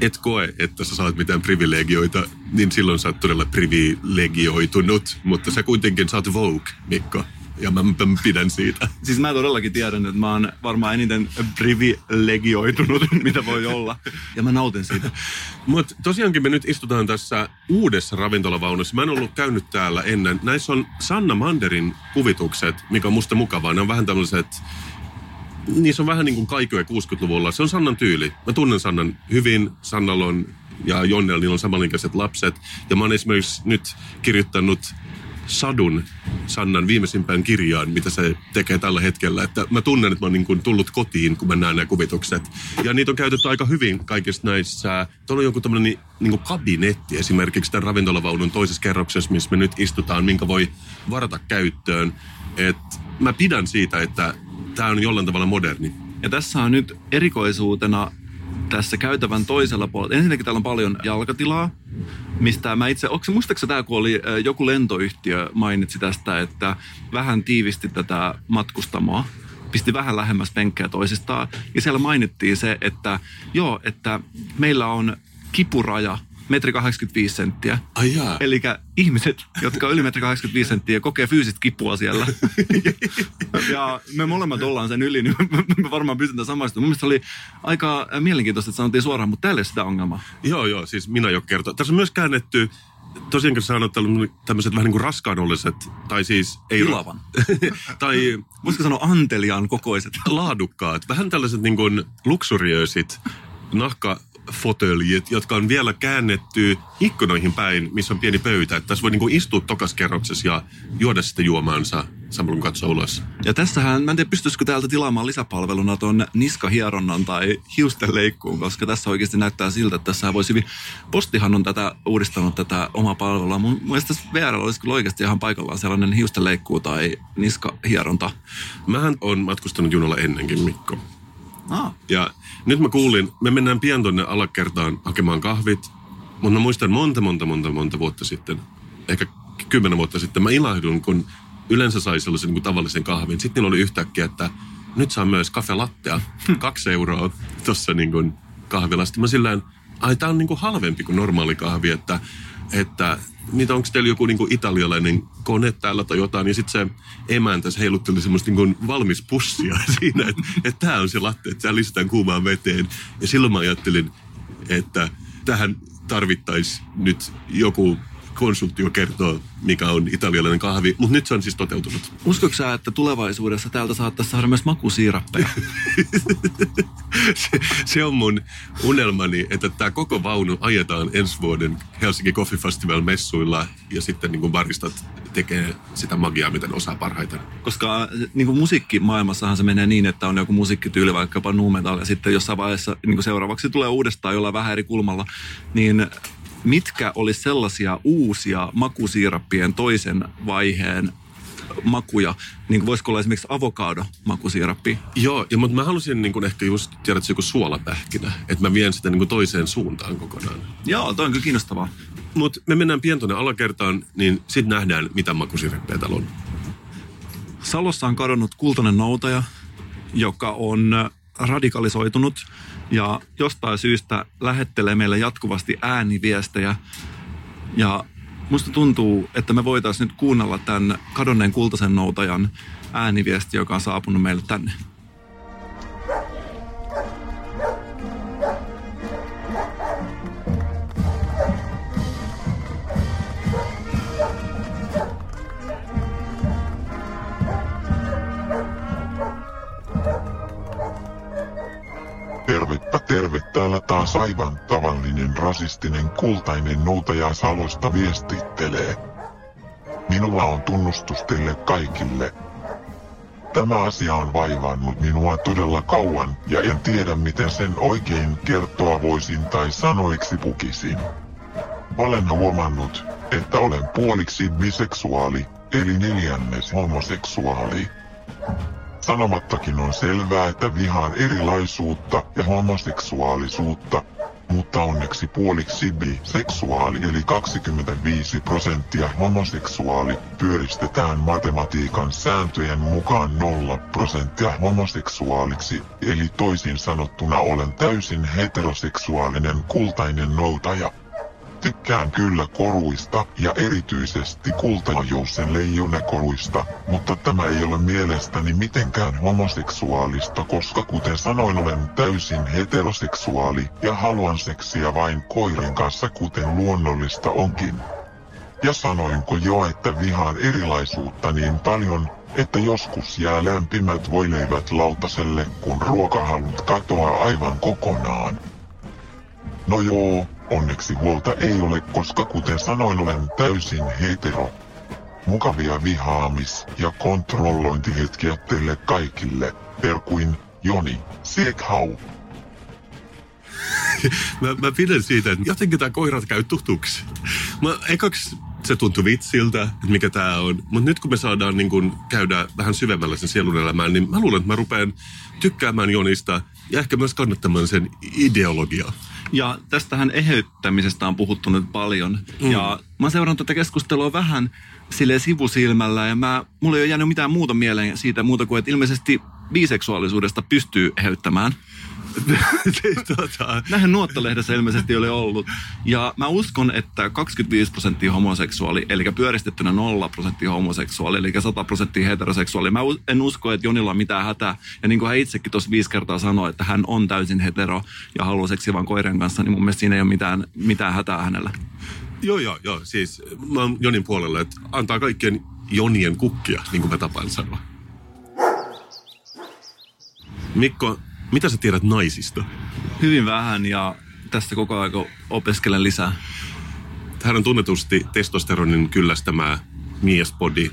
et koe, että sä saat mitään privilegioita, niin silloin sä oot todella privilegioitunut. Mutta sä kuitenkin saat Vogue, Mikko ja mä, mä pidän siitä. Siis mä todellakin tiedän, että mä oon varmaan eniten privilegioitunut, mitä voi olla. Ja mä nautin siitä. Mutta tosiaankin me nyt istutaan tässä uudessa ravintolavaunussa. Mä en ollut käynyt täällä ennen. Näissä on Sanna Manderin kuvitukset, mikä on musta mukavaa. Ne on vähän tämmöiset niissä on vähän niin kuin kaikoja 60-luvulla. Se on Sannan tyyli. Mä tunnen Sannan hyvin. Sannalla on ja Jonnella niillä on samanlaiset lapset. Ja mä oon esimerkiksi nyt kirjoittanut sadun Sannan viimeisimpään kirjaan, mitä se tekee tällä hetkellä. Että mä tunnen, että mä oon niin kuin tullut kotiin, kun mä näen nämä kuvitukset. Ja niitä on käytetty aika hyvin kaikissa näissä. Tuolla on joku tämmöinen niin, niin kuin kabinetti esimerkiksi tämän ravintolavaunun toisessa kerroksessa, missä me nyt istutaan, minkä voi varata käyttöön. Et mä pidän siitä, että tämä on jollain tavalla moderni. Ja tässä on nyt erikoisuutena tässä käytävän toisella puolella. Ensinnäkin täällä on paljon jalkatilaa, mistä mä itse, onko se muistaakseni tämä, kun oli joku lentoyhtiö mainitsi tästä, että vähän tiivisti tätä matkustamoa, pisti vähän lähemmäs penkkejä toisistaan. Ja siellä mainittiin se, että joo, että meillä on kipuraja metri 85 senttiä. Ai jaa. Eli ihmiset, jotka on yli metri 85 senttiä, kokee fyysistä kipua siellä. ja me molemmat ollaan sen yli, niin me varmaan pystytään samasta. Mun mielestä oli aika mielenkiintoista, että sanottiin suoraan, mutta täällä ei sitä ongelmaa. Joo, joo, siis minä jo kertoin. Tässä on myös käännetty tosiaan kun sanot tämmöiset vähän niin kuin raskaanolliset, tai siis ei... Tilavan. tai... Voisiko sanoa anteliaan kokoiset? Laadukkaat. Vähän tällaiset niin kuin luksuriöisit nahka fotöljit, jotka on vielä käännetty ikkunoihin päin, missä on pieni pöytä. Että tässä voi niinku istua tokas kerroksessa ja juoda sitten juomaansa samalla kun katsoo ulos. Ja tässähän, mä en tiedä pystyisikö täältä tilaamaan lisäpalveluna tuon niskahieronnan tai hiusten leikkuun, koska tässä oikeasti näyttää siltä, että tässä voisi hyvin... Postihan on tätä uudistanut tätä omaa palvelua. Mun mielestä VR olisi kyllä oikeasti ihan paikallaan sellainen hiusten leikkuu tai niskahieronta. Mähän on matkustanut junalla ennenkin, Mikko. Ah. Ja nyt mä kuulin, me mennään pian tonne alakertaan hakemaan kahvit, mutta mä muistan monta, monta, monta, monta vuotta sitten, ehkä kymmenen vuotta sitten, mä ilahdun, kun yleensä sai sellaisen niin kuin tavallisen kahvin. Sitten oli yhtäkkiä, että nyt saa myös kafe lattea, kaksi euroa tuossa niin kuin kahvilasta. Mä sillä ai tää on niin kuin halvempi kuin normaali kahvi, että että mitä onko teillä joku niinku italialainen kone täällä tai jotain, ja sitten se emäntä se heilutteli semmoista niinku valmis pussia siinä, että et tämä on se latte, että tämä lisätään kuumaan veteen. Ja silloin mä ajattelin, että tähän tarvittaisiin nyt joku konsulttio kertoo, mikä on italialainen kahvi, mutta nyt se on siis toteutunut. Uskotko sä, että tulevaisuudessa täältä saattaisi saada myös makusiirappeja? se, se on mun unelmani, että tämä koko vaunu ajetaan ensi vuoden Helsinki Coffee Festival messuilla ja sitten niin kuin baristat tekee sitä magiaa, miten osaa parhaiten. Koska niin kuin musiikkimaailmassahan se menee niin, että on joku musiikkityyli, vaikkapa nu metal, ja sitten jossain vaiheessa niin kuin seuraavaksi tulee uudestaan jollain vähän eri kulmalla, niin mitkä olisi sellaisia uusia makusiirappien toisen vaiheen makuja, niin kuin voisiko olla esimerkiksi avokado makusiirappi? Joo, ja, mutta mä halusin niin kuin ehkä just tiedä, että se joku suolapähkinä, että mä vien sitä niin kuin toiseen suuntaan kokonaan. Joo, toi on kyllä kiinnostavaa. Mutta me mennään pian tuonne alakertaan, niin sitten nähdään, mitä makusiirappeja täällä on. Salossa on kadonnut kultainen noutaja, joka on radikalisoitunut ja jostain syystä lähettelee meille jatkuvasti ääniviestejä. Ja musta tuntuu, että me voitaisiin nyt kuunnella tämän kadonneen kultaisen noutajan ääniviesti, joka on saapunut meille tänne. Tervepä terve täällä taas aivan tavallinen rasistinen kultainen noutaja Salosta viestittelee. Minulla on tunnustus teille kaikille. Tämä asia on vaivannut minua todella kauan ja en tiedä miten sen oikein kertoa voisin tai sanoiksi pukisin. Olen huomannut, että olen puoliksi biseksuaali, eli neljännes homoseksuaali. Sanomattakin on selvää, että vihaan erilaisuutta ja homoseksuaalisuutta, mutta onneksi puoliksi biseksuaali eli 25 prosenttia homoseksuaali pyöristetään matematiikan sääntöjen mukaan 0 prosenttia homoseksuaaliksi, eli toisin sanottuna olen täysin heteroseksuaalinen kultainen noutaja. Tykkään kyllä koruista ja erityisesti kultajousen leijonakoruista, mutta tämä ei ole mielestäni mitenkään homoseksuaalista, koska kuten sanoin olen täysin heteroseksuaali ja haluan seksiä vain koirien kanssa kuten luonnollista onkin. Ja sanoinko jo, että vihaan erilaisuutta niin paljon, että joskus jää lämpimät voileivät lautaselle, kun ruokahalut katoaa aivan kokonaan. No joo, onneksi huolta ei ole, koska kuten sanoin olen täysin hetero. Mukavia vihaamis- ja kontrollointihetkiä teille kaikille, perkuin Joni Siekhau. Mä, mä pidän siitä, että jotenkin tämä koirat käy tutuksi. Mä ekaksi se tuntui vitsiltä, että mikä tämä on. Mutta nyt kun me saadaan niin kun käydä vähän syvemmällä sen sielun elämään, niin mä luulen, että mä rupean tykkäämään Jonista ja ehkä myös kannattamaan sen ideologiaa. Ja tästähän eheyttämisestä on puhuttu nyt paljon. Mm. Ja mä seuraan tätä keskustelua vähän sille sivusilmällä ja mä, mulla ei ole jäänyt mitään muuta mieleen siitä muuta kuin, että ilmeisesti biseksuaalisuudesta pystyy eheyttämään. Tota, Näinhän Nuottalehdessä ilmeisesti oli ollut. Ja mä uskon, että 25 prosenttia homoseksuaali, eli pyöristettynä 0 prosenttia homoseksuaali, eli 100 prosenttia heteroseksuaali. Mä en usko, että Jonilla on mitään hätää. Ja niin kuin hän itsekin tuossa viisi kertaa sanoi, että hän on täysin hetero ja haluaa seksiä koiran kanssa, niin mun mielestä siinä ei ole mitään, mitään hätää hänellä. joo, joo, joo. Siis mä oon Jonin puolella, että antaa kaikkien Jonien kukkia, niin kuin mä tapaan sanoa. Mikko, mitä sä tiedät naisista? Hyvin vähän ja tästä koko ajan opiskelen lisää. Hän on tunnetusti testosteronin kyllästämää miespodi.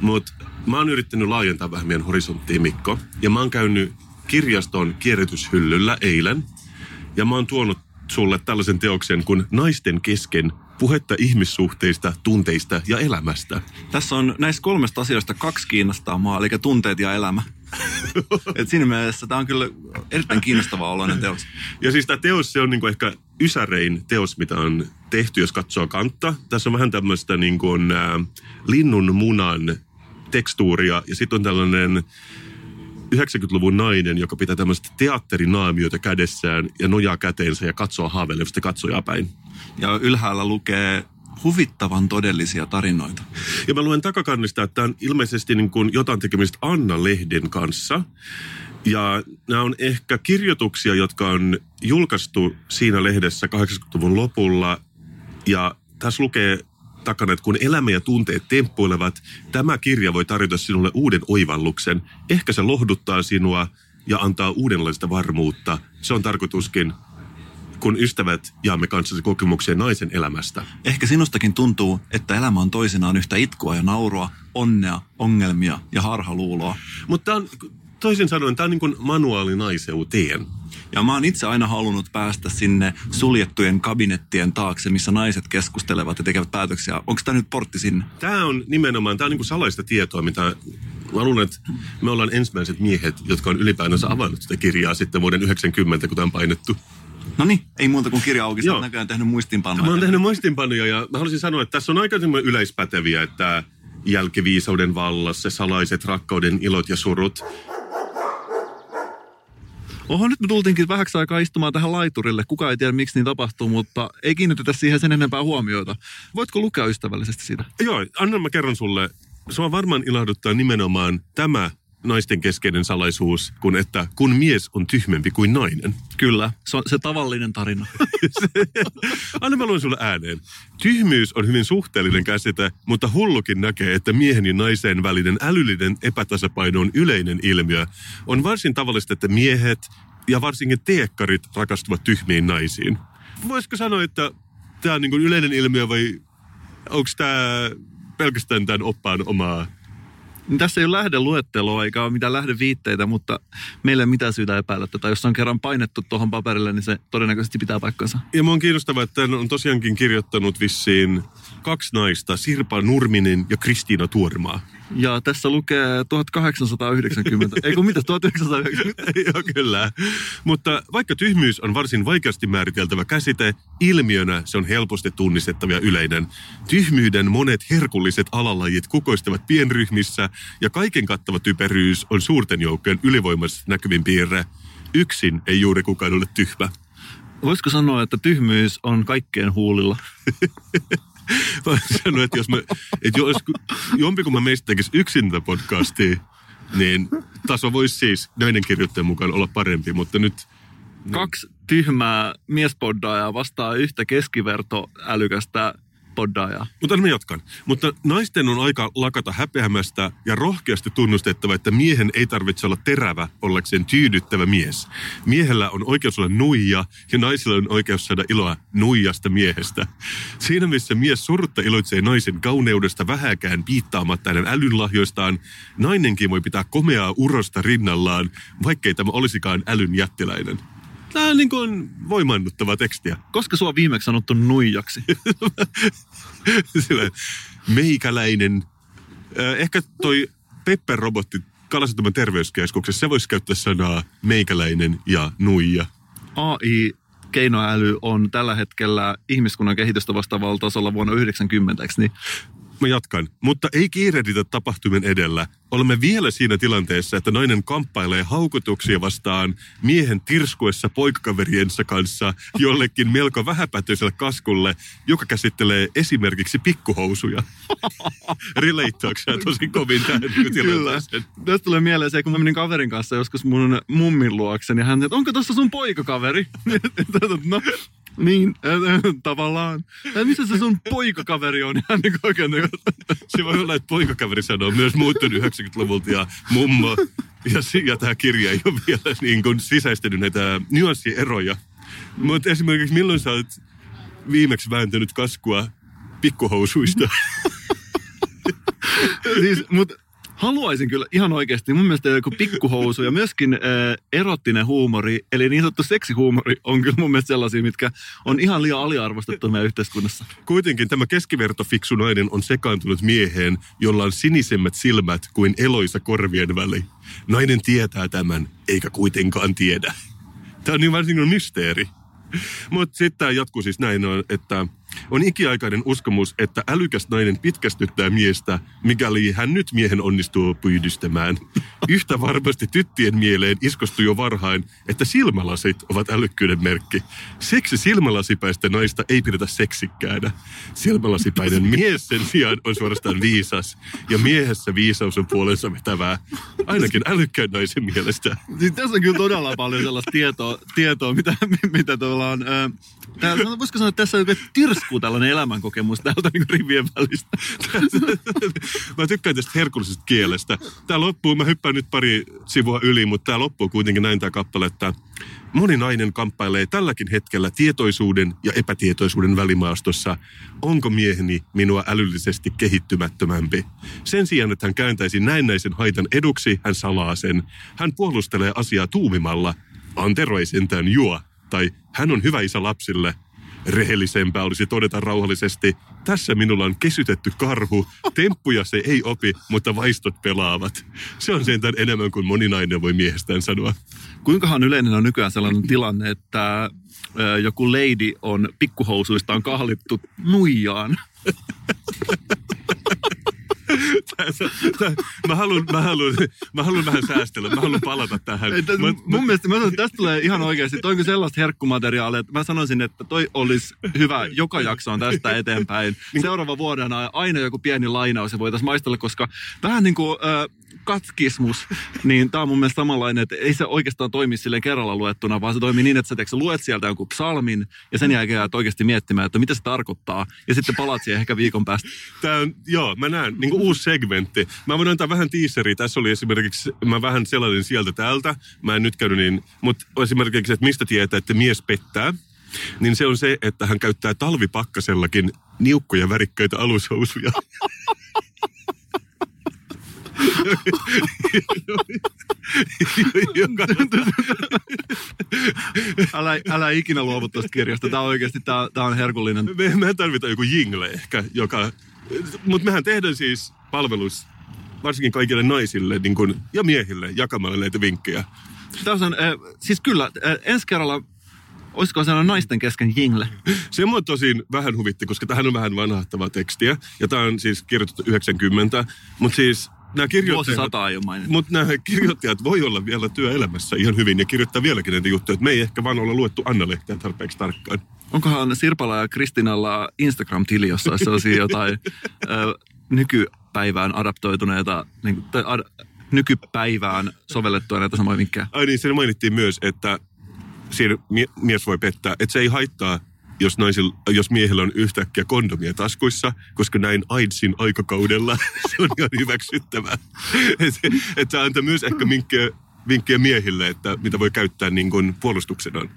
Mutta mä oon yrittänyt laajentaa vähän meidän horisonttia, Mikko. Ja mä oon käynyt kirjaston kierrätyshyllyllä eilen. Ja mä oon tuonut sulle tällaisen teoksen kuin Naisten kesken puhetta ihmissuhteista, tunteista ja elämästä. Tässä on näistä kolmesta asioista kaksi kiinnostaa mua, eli tunteet ja elämä. Et siinä mielessä tämä on kyllä erittäin kiinnostava oloinen teos. Ja siis tämä teos, se on niinku ehkä ysärein teos, mitä on tehty, jos katsoo kantta. Tässä on vähän tämmöistä niinku, äh, linnun munan tekstuuria ja sitten on tällainen 90-luvun nainen, joka pitää tämmöistä teatterinaamiota kädessään ja nojaa käteensä ja katsoo haaveilevasti katsojaa päin. Ja ylhäällä lukee huvittavan todellisia tarinoita. Ja mä luen takakannista, että on ilmeisesti niin kuin jotain tekemistä Anna-lehden kanssa. Ja nämä on ehkä kirjoituksia, jotka on julkaistu siinä lehdessä 80-luvun lopulla. Ja tässä lukee takana, että kun elämä ja tunteet temppuilevat, tämä kirja voi tarjota sinulle uuden oivalluksen. Ehkä se lohduttaa sinua ja antaa uudenlaista varmuutta. Se on tarkoituskin, kun ystävät jaamme kanssasi kokemuksia naisen elämästä. Ehkä sinustakin tuntuu, että elämä on toisinaan yhtä itkua ja naurua, onnea, ongelmia ja harhaluuloa. Mutta on, toisin sanoen, tämä on niin kuin manuaali naiseuteen. Ja mä oon itse aina halunnut päästä sinne suljettujen kabinettien taakse, missä naiset keskustelevat ja tekevät päätöksiä. Onko tämä nyt portti sinne? Tämä on nimenomaan, tämä on niin kuin salaista tietoa, mitä mä luulen, että me ollaan ensimmäiset miehet, jotka on ylipäänsä avannut sitä kirjaa sitten vuoden 90, kun tämä on painettu. No niin, ei muuta kuin kirja auki. Joo. näköjään tehnyt muistinpanoja. Mä oon tehnyt muistinpanoja ja mä haluaisin sanoa, että tässä on aika yleispäteviä, että jälkiviisauden vallassa, salaiset rakkauden ilot ja surut. Oho, nyt me tultiinkin vähäksi aikaa istumaan tähän laiturille. Kuka ei tiedä, miksi niin tapahtuu, mutta ei kiinnitetä siihen sen enempää huomiota. Voitko lukea ystävällisesti sitä? Joo, anna mä kerron sulle. Sua varmaan ilahduttaa nimenomaan tämä naisten keskeinen salaisuus, kun että kun mies on tyhmempi kuin nainen. Kyllä, se on se tavallinen tarina. Anna mä luen sulle ääneen. Tyhmyys on hyvin suhteellinen käsite, mutta hullukin näkee, että miehen ja naisen välinen älyllinen epätasapaino on yleinen ilmiö. On varsin tavallista, että miehet ja varsinkin teekkarit rakastuvat tyhmiin naisiin. Voisiko sanoa, että tämä on niin kuin yleinen ilmiö vai onko tämä pelkästään tämän oppaan omaa Tässä ei ole lähdeluetteloa eikä ole mitään lähdeviitteitä, mutta meillä ei ole mitään syytä epäillä tätä. Jos se on kerran painettu tuohon paperille, niin se todennäköisesti pitää paikkansa. Ja mä on kiinnostavaa, että on tosiaankin kirjoittanut vissiin kaksi naista, Sirpa Nurminen ja Kristiina Tuormaa. Ja tässä lukee 1890. ei kun mitä, 1990? Joo, kyllä. Mutta vaikka tyhmyys on varsin vaikeasti määriteltävä käsite, ilmiönä se on helposti tunnistettava ja yleinen. Tyhmyyden monet herkulliset alalajit kukoistavat pienryhmissä ja kaiken kattava typeryys on suurten joukkojen ylivoimaisesti näkyvin piirre. Yksin ei juuri kukaan ole tyhmä. Voisiko sanoa, että tyhmyys on kaikkien huulilla? Mä sanoin, että jos me, että jos jompikumman meistä tekisi yksin tätä podcastia, niin taso voisi siis näiden kirjoittajien mukaan olla parempi, mutta nyt Kaksi tyhmää miespoddaajaa vastaa yhtä keskiverto älykästä poddaajaa. Mutta mä jatkan. Mutta naisten on aika lakata häpeämästä ja rohkeasti tunnustettava, että miehen ei tarvitse olla terävä ollakseen tyydyttävä mies. Miehellä on oikeus olla nuija ja naisilla on oikeus saada iloa nuijasta miehestä. Siinä missä mies surutta iloitsee naisen kauneudesta vähäkään piittaamatta hänen älynlahjoistaan, nainenkin voi pitää komeaa urosta rinnallaan, vaikkei tämä olisikaan älyn jättiläinen. Tämä on niin kuin voimannuttava tekstiä. Koska sua on viimeksi sanottu nuijaksi? Sillä meikäläinen. Ehkä toi Pepper-robotti Kalasataman terveyskeskuksessa, se voisi käyttää sanaa meikäläinen ja nuija. AI keinoäly on tällä hetkellä ihmiskunnan kehitystä vastaavalla tasolla vuonna 90, eikö niin? Mä jatkan. Mutta ei kiirehditä tapahtumien edellä. Olemme vielä siinä tilanteessa, että nainen kamppailee haukotuksia vastaan miehen tirskuessa poikakaveriensa kanssa jollekin melko vähäpätöiselle kaskulle, joka käsittelee esimerkiksi pikkuhousuja. Relatoako sä tosi kovin tähän? Tästä tulee mieleen se, kun mä menin kaverin kanssa joskus mun mummin luokse, niin hän että onko tuossa sun poikakaveri? no, niin, äh, tavallaan. Ja missä se sun poikakaveri on? Ihan niin oikein, niin kuin- Se voi olla, että poikakaveri sanoo myös muuttunut 90-luvulta ja mummo. Ja, ja tämä kirja ei ole vielä niin kuin sisäistänyt näitä nyanssieroja. Mutta esimerkiksi milloin sä oot viimeksi vääntänyt kaskua pikkuhousuista? siis, mut haluaisin kyllä ihan oikeasti, mun mielestä joku pikkuhousu ja myöskin äh, erottinen huumori, eli niin sanottu seksihuumori on kyllä mun mielestä sellaisia, mitkä on ihan liian aliarvostettu meidän yhteiskunnassa. Kuitenkin tämä keskivertofiksu nainen on sekaantunut mieheen, jolla on sinisemmät silmät kuin eloisa korvien väli. Nainen tietää tämän, eikä kuitenkaan tiedä. Tämä on niin varsin kuin mysteeri. Mutta sitten tämä jatkuu siis näin, että on ikiaikainen uskomus, että älykäs nainen pitkästyttää miestä, mikäli hän nyt miehen onnistuu pyydystämään. Yhtä varmasti tyttien mieleen iskostui jo varhain, että silmälasit ovat älykkyyden merkki. Seksi silmälasipäistä naista ei pidetä seksikkäänä. Silmälasipäinen mies sen sijaan on suorastaan viisas, ja miehessä viisaus on puolensa vetävää. Ainakin älykkään naisen mielestä. Siis tässä on kyllä todella paljon sellaista tietoa, tietoa mitä, mitä tavallaan... Ää, tää, voisiko sanoa, että tässä on oikein tirskuu tällainen elämänkokemus täältä niin rivien välistä. mä tykkään tästä herkullisesta kielestä. Tää loppuu, mä hyppään nyt pari sivua yli, mutta tää loppuu kuitenkin näin tää kappale, että moni nainen kamppailee tälläkin hetkellä tietoisuuden ja epätietoisuuden välimaastossa. Onko mieheni minua älyllisesti kehittymättömämpi? Sen sijaan, että hän kääntäisi näennäisen haitan eduksi, hän salaa sen. Hän puolustelee asiaa tuumimalla. Antero ei sentään juo. Tai hän on hyvä isä lapsille. Rehellisempää olisi todeta rauhallisesti, tässä minulla on kesytetty karhu, temppuja se ei opi, mutta vaistot pelaavat. Se on sentään enemmän kuin moni nainen voi miehestään sanoa. Kuinkahan yleinen on nykyään sellainen tilanne, että joku lady on pikkuhousuistaan kahlittu nuijaan? Mä haluan, mä haluan, mä haluan vähän säästellä, mä haluan palata tähän. Ei, täs, Mä- mun mielestä mä sanon, tästä tulee ihan oikeasti, toinko sellaista herkkumateriaalia, että mä sanoisin, että toi olisi hyvä joka jaksoon tästä eteenpäin. Seuraava vuoden aina joku pieni lainaus ja voitaisiin maistella, koska vähän niin kuin äh, katkismus, niin tämä on mun mielestä samanlainen, että ei se oikeastaan toimi silleen kerralla luettuna, vaan se toimii niin, että sä, teekö, sä luet sieltä jonkun psalmin ja sen jälkeen jäät oikeasti miettimään, että mitä se tarkoittaa ja sitten palaat siihen ehkä viikon päästä. Tää on, joo, mä näen, niin kuin uusi segmentti. Mä voin antaa vähän tiiseriä. Tässä oli esimerkiksi, mä vähän selailin sieltä täältä. Mä en nyt käynyt niin, mutta esimerkiksi, että mistä tietää, että mies pettää. Niin se on se, että hän käyttää talvipakkasellakin niukkoja värikköitä alushousuja. Joka, Älä, älä ikinä luovu tuosta kirjasta. Tämä on oikeasti, tämä, tämä on herkullinen. me, me tarvitaan joku jingle ehkä, joka... Mutta mehän tehdään siis palvelus varsinkin kaikille naisille niin kun, ja miehille jakamalla näitä vinkkejä. Tässä on, äh, siis kyllä, äh, ensi kerralla, olisiko se naisten kesken jingle? Se mua tosin vähän huvitti, koska tähän on vähän vanhahtavaa tekstiä. Ja tämä on siis kirjoitettu 90. Mutta siis nämä kirjoittajat, mutta nämä kirjoittajat voi olla vielä työelämässä ihan hyvin ja kirjoittaa vieläkin näitä juttuja, että me ei ehkä vaan olla luettu Anna-lehteä tarpeeksi tarkkaan. Onkohan Sirpala ja Kristinalla Instagram-tili, jossa olisi sellaisia jotain ö, nykypäivään adaptoituneita, niin, kuin- tai ad, nykypäivään sovellettuja näitä samoja vinkkejä? Ai niin, siinä mainittiin myös, että siinä mie- mies voi pettää, että se ei haittaa, jos, naisilla, jos miehellä on yhtäkkiä kondomia taskuissa, koska näin AIDSin aikakaudella se on ihan hyväksyttävää. Että et se antaa myös ehkä vinkkejä, vinkkejä miehille, että mitä voi käyttää niin kuin puolustuksenaan.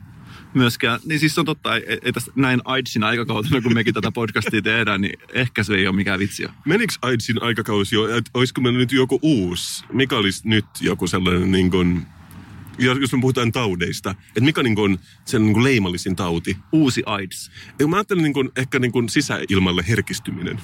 Myöskään, niin siis on totta, ei, ei tässä näin AIDSin aikakautena, kun mekin tätä podcastia tehdään, niin ehkä se ei ole mikään vitsi. Menikö AIDSin aikakausi jo, että olisiko meillä nyt joku uusi? Mikä olisi nyt joku sellainen niin kuin, jos jos me puhutaan taudeista, että mikä niin kuin, sen niin kuin leimallisin tauti? Uusi AIDS. Ja mä ajattelen niin kuin, ehkä niin kuin sisäilmalle herkistyminen.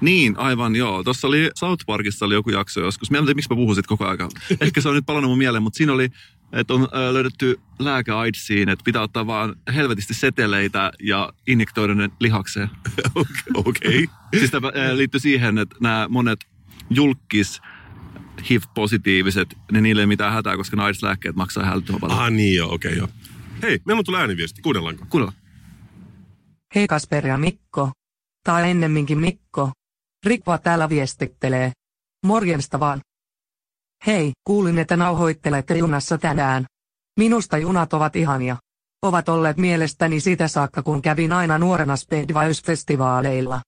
Niin, aivan joo. Tuossa oli South Parkissa oli joku jakso joskus. Mä en tiedä, miksi mä puhun koko ajan. Ehkä se on nyt palannut mun mieleen, mutta siinä oli, että on löydetty lääke AIDSiin, että pitää ottaa vaan helvetisti seteleitä ja injektoida ne lihakseen. Okei. Okay. Siis tämä liittyy siihen, että nämä monet julkis HIV-positiiviset, niin niille ei mitään hätää, koska ne AIDS-lääkkeet maksaa ihan älyttömän paljon. Ah niin joo, okei okay, joo. Hei, meillä on tullut ääniviesti, kuunnellaanko? Kuunnella. Hei Kasper ja Mikko. Tai ennemminkin Mikko. Rikva täällä viestittelee. Morjensta vaan. Hei, kuulin, että nauhoittelette junassa tänään. Minusta junat ovat ihania. Ovat olleet mielestäni sitä saakka, kun kävin aina nuorena Spedvice-festivaaleilla.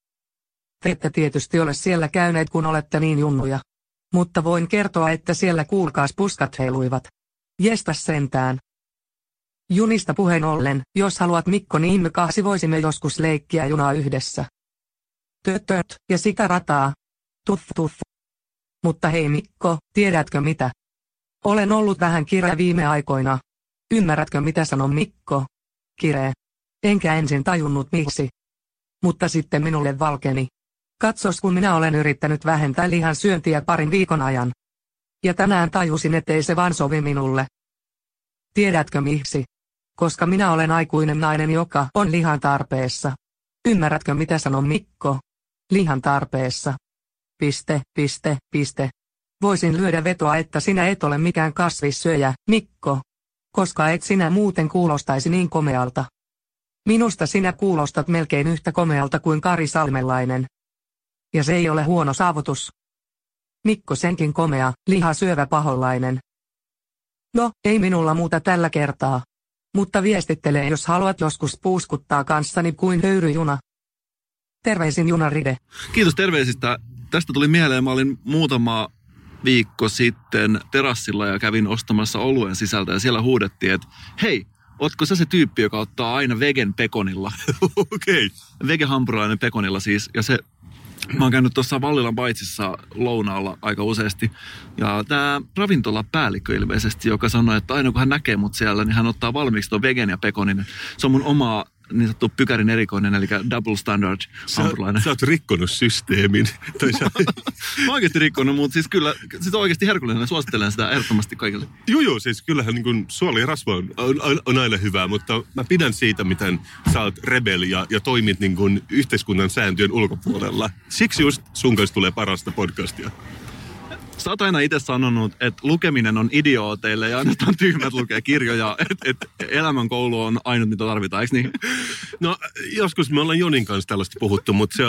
Te ette tietysti ole siellä käyneet, kun olette niin junnuja. Mutta voin kertoa, että siellä kuulkaas puskat heiluivat. Jestas sentään. Junista puheen ollen, jos haluat Mikko niin me kahsi voisimme joskus leikkiä junaa yhdessä. Tötöt, ja sitä rataa. Tuff tuff. Mutta hei Mikko, tiedätkö mitä? Olen ollut vähän kireä viime aikoina. Ymmärrätkö mitä sanon Mikko? Kireä. Enkä ensin tajunnut miksi. Mutta sitten minulle valkeni. Katsos kun minä olen yrittänyt vähentää lihan syöntiä parin viikon ajan. Ja tänään tajusin ettei se vaan sovi minulle. Tiedätkö miksi? Koska minä olen aikuinen nainen, joka on lihan tarpeessa. Ymmärrätkö mitä sanon Mikko? Lihan tarpeessa. Piste, piste, piste. Voisin lyödä vetoa, että sinä et ole mikään kasvissyöjä, Mikko. Koska et sinä muuten kuulostaisi niin komealta. Minusta sinä kuulostat melkein yhtä komealta kuin Kari Salmelainen. Ja se ei ole huono saavutus. Mikko senkin komea, liha syövä paholainen. No, ei minulla muuta tällä kertaa. Mutta viestittelee jos haluat joskus puuskuttaa kanssani kuin höyryjuna. Terveisin junaride. Kiitos terveisistä. Tästä tuli mieleen, mä olin muutama viikko sitten terassilla ja kävin ostamassa oluen sisältä ja siellä huudettiin, että hei, ootko sä se tyyppi, joka ottaa aina vegen pekonilla? Okei. Okay. Vegehampurilainen pekonilla siis. Ja se, mä oon käynyt tuossa Vallilan paitsissa lounaalla aika useasti. Ja tämä ravintolapäällikkö ilmeisesti, joka sanoi, että aina kun hän näkee mut siellä, niin hän ottaa valmiiksi tuon vegen ja pekonin. Se on mun oma niin sanottu pykärin erikoinen, eli double standard Sä, hampurilainen. sä oot rikkonut systeemin. tai sä, Mä oikeasti rikkonut, mutta siis kyllä, siis oikeasti herkullinen suosittelen sitä ehdottomasti kaikille. Joo, joo, siis kyllähän niin kuin suoli ja rasva on, on, on, on aina hyvää, mutta mä pidän siitä, miten sä oot rebel ja, ja toimit niin kuin yhteiskunnan sääntöjen ulkopuolella. Siksi just sun kanssa tulee parasta podcastia. Sä oot aina itse sanonut, että lukeminen on idiooteille ja annetaan tyhmät lukea kirjoja, että et elämänkoulu on ainut, mitä tarvitaan, eikö niin? No, joskus me ollaan Jonin kanssa tällaista puhuttu, mutta se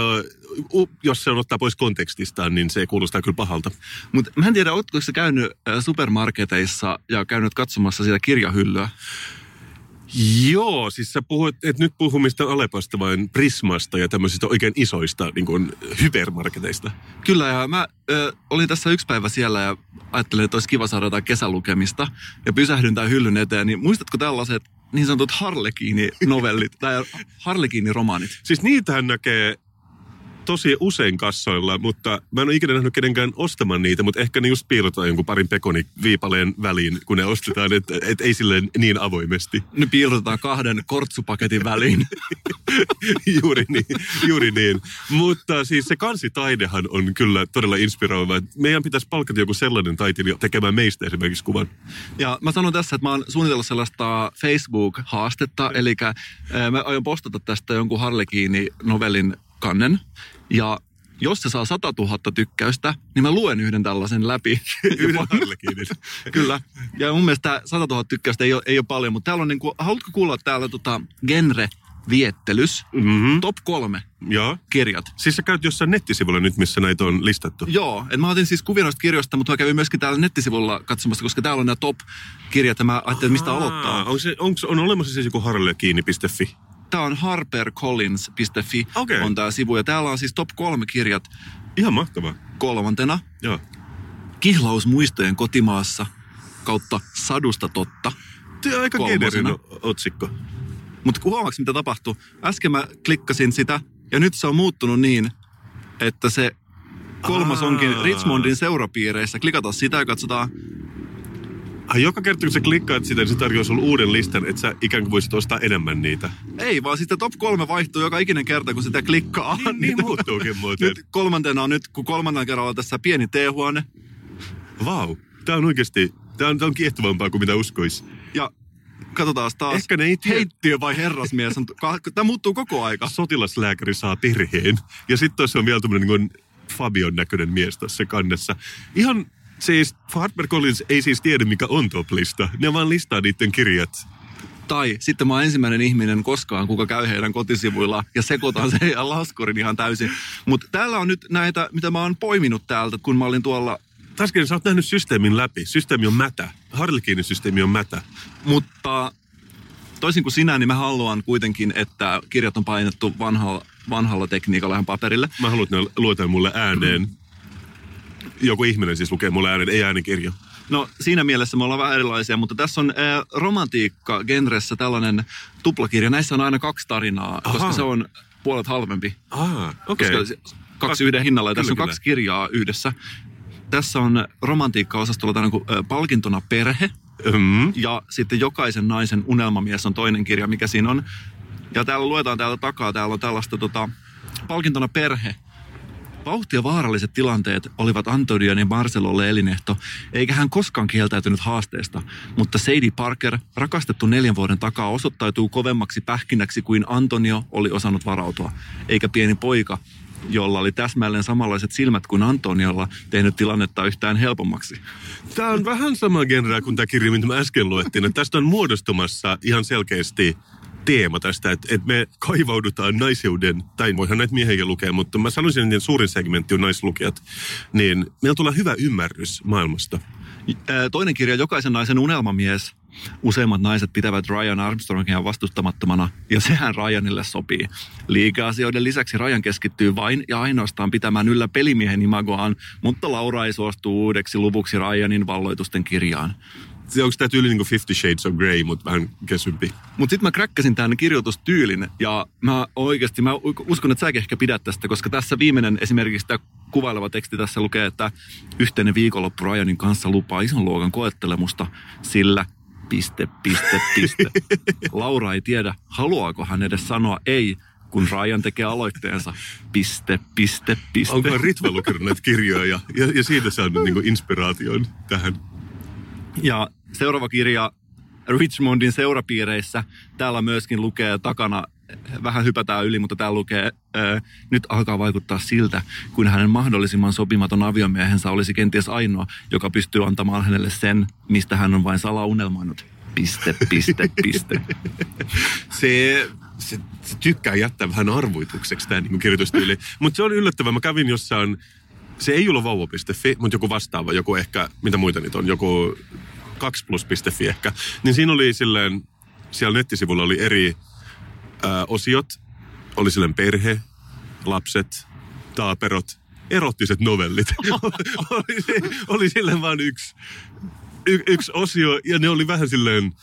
jos se on ottaa pois kontekstistaan, niin se kuulostaa kyllä pahalta. Mutta mä en tiedä, ootko sä käynyt äh, supermarketeissa ja käynyt katsomassa sitä kirjahyllyä? Joo, siis sä puhuit, et nyt puhumista Alepasta vain Prismasta ja tämmöisistä oikein isoista niin kuin hypermarketeista. Kyllä, ja mä ö, olin tässä yksi päivä siellä ja ajattelin, että olisi kiva saada jotain kesälukemista. Ja pysähdyn tämän hyllyn eteen, niin muistatko tällaiset niin sanotut Harlekiini-novellit tai Harlekiini-romaanit? Siis niitähän näkee tosi usein kassoilla, mutta mä en ole ikinä nähnyt kenenkään ostamaan niitä, mutta ehkä ne just piilotetaan jonkun parin pekoni viipaleen väliin, kun ne ostetaan, että et ei silleen niin avoimesti. Ne piilotetaan kahden kortsupaketin väliin. juuri niin, juuri niin. Mutta siis se kansitaidehan on kyllä todella inspiroiva. Meidän pitäisi palkata joku sellainen taiteilija tekemään meistä esimerkiksi kuvan. Ja mä sanon tässä, että mä oon suunnitellut sellaista Facebook-haastetta, eli ää, mä aion postata tästä jonkun Harlekiini-novellin kannen. Ja jos se saa 100 000 tykkäystä, niin mä luen yhden tällaisen läpi. Yhden. Kyllä. Ja mun mielestä tää 100 000 tykkäystä ei ole, ei ole paljon, mutta täällä on niinku, haluatko kuulla täällä tota genre viettelys, Mhm. top kolme Joo. kirjat. Siis sä käyt jossain nettisivulla nyt, missä näitä on listattu. Joo, et mä otin siis kuvia noista kirjoista, mutta mä kävin myöskin täällä nettisivulla katsomassa, koska täällä on nämä top-kirjat ja mä ajattelin, mistä aloittaa. On, se, onks, on olemassa siis joku harlekiini.fi? Tää on harpercollins.fi Okei. on tää sivu ja täällä on siis top kolme kirjat Ihan mahtavaa. kolmantena. Joo. Kihlaus muistojen kotimaassa kautta sadusta totta. Tämä on aika generinen otsikko. Mutta huomaaks mitä tapahtui? Äsken mä klikkasin sitä ja nyt se on muuttunut niin, että se kolmas Aa. onkin Richmondin seurapiireissä. Klikataan sitä ja katsotaan. Ai joka kerta kun sä klikkaat sitä, niin se tarjoaa sulle uuden listan, että sä ikään kuin voisit ostaa enemmän niitä. Ei, vaan sitten top kolme vaihtuu joka ikinen kerta, kun sitä klikkaa. Niin, niin muuttuukin muuten. Nyt kolmantena on nyt, kun kolmannella kerralla on tässä pieni teehuone. Vau. Tää on oikeasti, tää on, tää on kiehtovampaa kuin mitä uskois. Ja katsotaan taas. Ehkä ne ei tiedä. Heittiö vai herrasmies. on- Tämä muuttuu koko aika. Sotilaslääkäri saa perheen. Ja sitten tuossa on vielä tämmönen niin Fabion näköinen mies tuossa kannessa. Ihan siis, Harper Collins ei siis tiedä mikä on top-lista. Ne vaan listaa niiden kirjat. Tai sitten mä oon ensimmäinen ihminen koskaan, kuka käy heidän kotisivuilla ja sekoitan sen heidän laskurin ihan täysin. Mutta täällä on nyt näitä, mitä mä oon poiminut täältä, kun mä olin tuolla. Taskin, sä oot nähnyt systeemin läpi. Systeemi on mätä. Harlekiinin systeemi on mätä. Mutta toisin kuin sinä, niin mä haluan kuitenkin, että kirjat on painettu vanhalla, vanhalla tekniikalla ihan paperille. Mä haluan, että ne luetaan mulle ääneen. Joku ihminen siis lukee mulle ääneen, ei äänikirja. No siinä mielessä me ollaan vähän erilaisia, mutta tässä on äh, romantiikka genressä tällainen tuplakirja. Näissä on aina kaksi tarinaa, Aha. koska se on puolet halvempi. Ah, okei. Koska se- kaksi yhden hinnalla ja Kyllä, tässä on kyllä. kaksi kirjaa yhdessä. Tässä on romantiikka-osastolla tällainen kuin ö, palkintona perhe Mm. ja sitten jokaisen naisen unelmamies on toinen kirja, mikä siinä on. Ja täällä luetaan täältä takaa, täällä on tällaista tota, palkintona perhe. Vauhti ja vaaralliset tilanteet olivat Antonion ja Marcelolle elinehto, eikä hän koskaan kieltäytynyt haasteesta. Mutta Sadie Parker, rakastettu neljän vuoden takaa, osoittautuu kovemmaksi pähkinäksi kuin Antonio oli osannut varautua. Eikä pieni poika, jolla oli täsmälleen samanlaiset silmät kuin Antoniolla, tehnyt tilannetta yhtään helpommaksi. Tämä on vähän sama genreä kuin tämä kirja, mitä mä äsken luettiin. Tästä on muodostumassa ihan selkeästi teema tästä, että, että me kaivaudutaan naiseuden, tai voihan näitä miehiä lukea, mutta mä sanoisin, että suurin segmentti on naislukijat, niin meillä tulee hyvä ymmärrys maailmasta. Toinen kirja, Jokaisen naisen unelmamies. Useimmat naiset pitävät Ryan Armstrongia vastustamattomana, ja sehän Ryanille sopii. Liike-asioiden lisäksi Ryan keskittyy vain ja ainoastaan pitämään yllä pelimiehen imagoaan, mutta Laura ei suostu uudeksi luvuksi Ryanin valloitusten kirjaan. Se onko tämä tyyli niin kuin Fifty Shades of Grey, mutta vähän kesympi? Mutta sitten mä kräkkäsin tämän kirjoitustyylin ja mä oikeasti, mä uskon, että säkin ehkä pidät tästä, koska tässä viimeinen esimerkiksi tämä kuvaileva teksti tässä lukee, että yhteinen viikonloppu Ryanin kanssa lupaa ison luokan koettelemusta, sillä piste, piste, piste. Laura ei tiedä, haluaako hän edes sanoa ei, kun Ryan tekee aloitteensa. Piste, piste, piste. Onko Ritva lukenut näitä kirjoja ja, ja, siitä saanut niin inspiraation tähän? Ja seuraava kirja Richmondin seurapiireissä. Täällä myöskin lukee takana, vähän hypätään yli, mutta täällä lukee, nyt alkaa vaikuttaa siltä, kuin hänen mahdollisimman sopimaton aviomiehensä olisi kenties ainoa, joka pystyy antamaan hänelle sen, mistä hän on vain salaunelmoinut. Piste, piste, piste. se, se, se tykkää jättää vähän arvoitukseksi tämä niin kirjoitustyyli. Mutta se on yllättävää. Mä kävin jossain, se ei ollut vauva.fi, mutta joku vastaava, joku ehkä, mitä muita niitä on, joku 2plus.fi ehkä. Niin siinä oli silleen, siellä nettisivulla oli eri ää, osiot. Oli silleen perhe, lapset, taaperot, erottiset novellit. oli, oli silleen vaan yksi, y, yksi osio, ja ne oli vähän silleen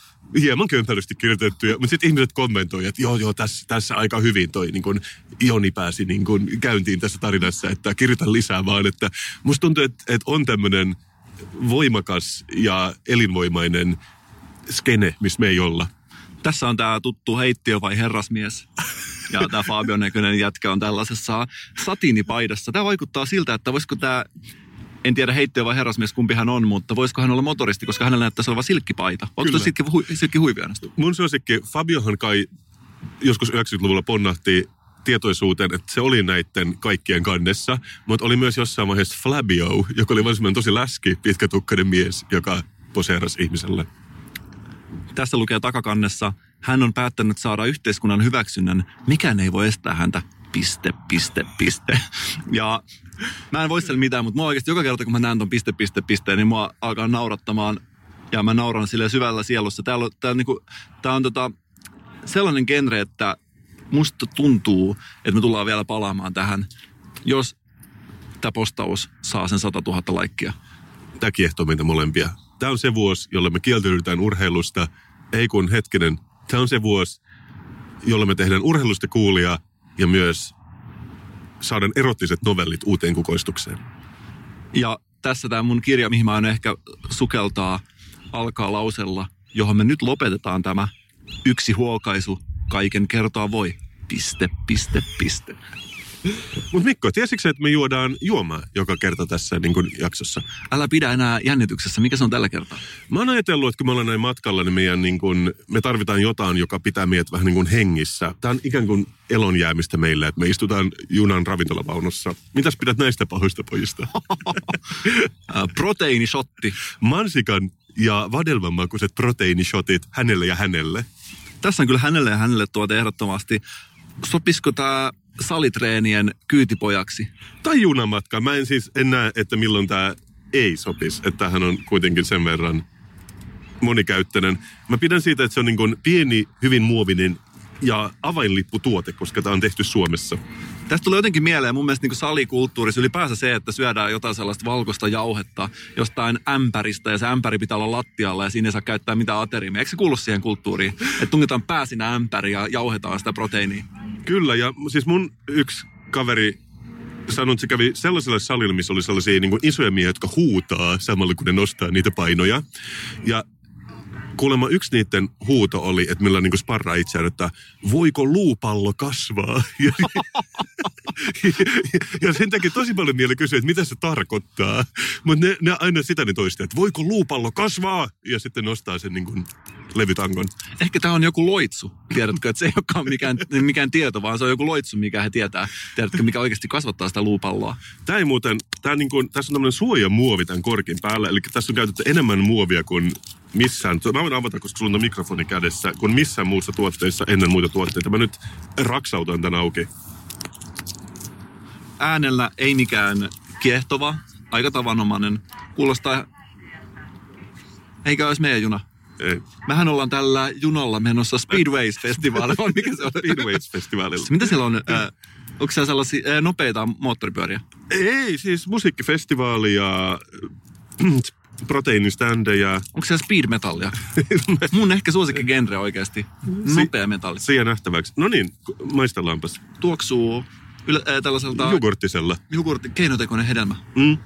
hieman kömpelösti kirjoitettuja, mutta sitten ihmiset kommentoivat, että joo, joo, tässä, tässä aika hyvin toi niin kun Joni pääsi niin kun käyntiin tässä tarinassa, että kirjoitan lisää vaan, että musta tuntuu, että, että on tämmöinen voimakas ja elinvoimainen skene, missä me ei olla. Tässä on tämä tuttu heittiö vai herrasmies. Ja tämä Fabion näköinen jätkä on tällaisessa satiinipaidassa. Tämä vaikuttaa siltä, että voisiko tämä, en tiedä heittiö vai herrasmies kumpi hän on, mutta voisiko hän olla motoristi, koska hänellä näyttäisi olevan silkkipaita. Onko tuo silkki, hui, silkki? Mun suosikki, Fabiohan kai joskus 90-luvulla ponnahti tietoisuuteen, että se oli näiden kaikkien kannessa, mutta oli myös jossain vaiheessa Flabio, joka oli vain tosi läski, pitkätukkainen mies, joka poseerasi ihmiselle. Tässä lukee takakannessa, hän on päättänyt saada yhteiskunnan hyväksynnän, mikään ei voi estää häntä, piste, piste, piste. Ja mä en voi sille mitään, mutta mua oikeasti joka kerta, kun mä näen ton piste, piste, piste, niin mua alkaa naurattamaan ja mä nauran sille syvällä sielussa. Täällä, on- tää, on niinku, tää on tota, sellainen genre, että musta tuntuu, että me tullaan vielä palaamaan tähän, jos tämä postaus saa sen 100 000 laikkia. Tämä kiehtoo meitä molempia. Tämä on se vuosi, jolle me kieltäydytään urheilusta. Ei kun hetkinen, tämä on se vuosi, jolle me tehdään urheilusta kuulia ja myös saadaan erottiset novellit uuteen kukoistukseen. Ja tässä tämä mun kirja, mihin mä aion ehkä sukeltaa, alkaa lausella, johon me nyt lopetetaan tämä yksi huokaisu, kaiken kertoa voi. Piste, piste, piste. Mutta Mikko, tiesitkö että me juodaan juomaa joka kerta tässä niin kun jaksossa? Älä pidä enää jännityksessä. Mikä se on tällä kertaa? Mä oon ajatellut, että kun me ollaan näin matkalla, niin meidän, niin kun, me tarvitaan jotain, joka pitää meidät vähän niin kuin hengissä. Tämä on ikään kuin elonjäämistä meille, että me istutaan junan ravintolavaunussa. Mitäs pidät näistä pahoista pojista? Proteiinishotti. Mansikan ja vadelman makuiset proteiinishotit hänelle ja hänelle. Tässä on kyllä hänelle ja hänelle tuote ehdottomasti. Sopisiko tämä salitreenien kyytipojaksi? Tai junamatka. Mä en siis en näe, että milloin tämä ei sopisi. Että tämähän on kuitenkin sen verran monikäyttöinen. Mä pidän siitä, että se on niin kuin pieni, hyvin muovinen ja avainlipputuote, koska tämä on tehty Suomessa. Tästä tulee jotenkin mieleen mun mielestä niin salikulttuurissa ylipäänsä se, että syödään jotain sellaista valkoista jauhetta jostain ämpäristä ja se ämpäri pitää olla lattialla ja siinä ei saa käyttää mitään ateriimia. Eikö se kuulu siihen kulttuuriin? Että tungetaan pää sinne ämpäri ja jauhetaan sitä proteiiniä. Kyllä, ja siis mun yksi kaveri sanoi, että se kävi sellaisella salilla, missä oli sellaisia niin kuin isoja miehiä, jotka huutaa samalla, kun ne nostaa niitä painoja. Ja kuulemma yksi niiden huuto oli, että millä niin sparraa itseään, että voiko luupallo kasvaa? Ja, ja sen takia tosi paljon mieli kysyä, että mitä se tarkoittaa. Mutta ne, ne aina sitä ne toistaa, että voiko luupallo kasvaa? Ja sitten nostaa sen niin kuin levytangon. Ehkä tämä on joku loitsu, tiedätkö? Että se ei olekaan mikään, mikään tieto, vaan se on joku loitsu, mikä he tietää. Tiedätkö, mikä oikeasti kasvattaa sitä luupalloa? Tämä ei muuten, tää niin kuin, tässä on tämmöinen suojamuovi tämän korkin päällä, eli tässä on käytetty enemmän muovia kuin missään, mä voin avata, koska sulla on mikrofoni kädessä, kuin missään muussa tuotteessa ennen muita tuotteita. Mä nyt raksautan tämän auki. Äänellä ei mikään kiehtova, aika tavanomainen. Kuulostaa, eikä olisi meidän juna. Ei. Mehän ollaan tällä junalla menossa Speedways-festivaalilla. Mikä se on? Speedways-festivaalilla. Mitä siellä on? Äh, onko siellä sellaisia äh, nopeita moottoripyöriä? Ei, siis musiikkifestivaali ja äh, proteiiniständejä. Onko siellä speed metallia? Mun ehkä suosikki genre oikeasti. Nopea metalli. Jää nähtäväksi. No niin, maistellaanpas. Tuoksuu yle, äh, tällaiselta Jogurttisella. jogurtti, keinotekoinen hedelmä. Mm.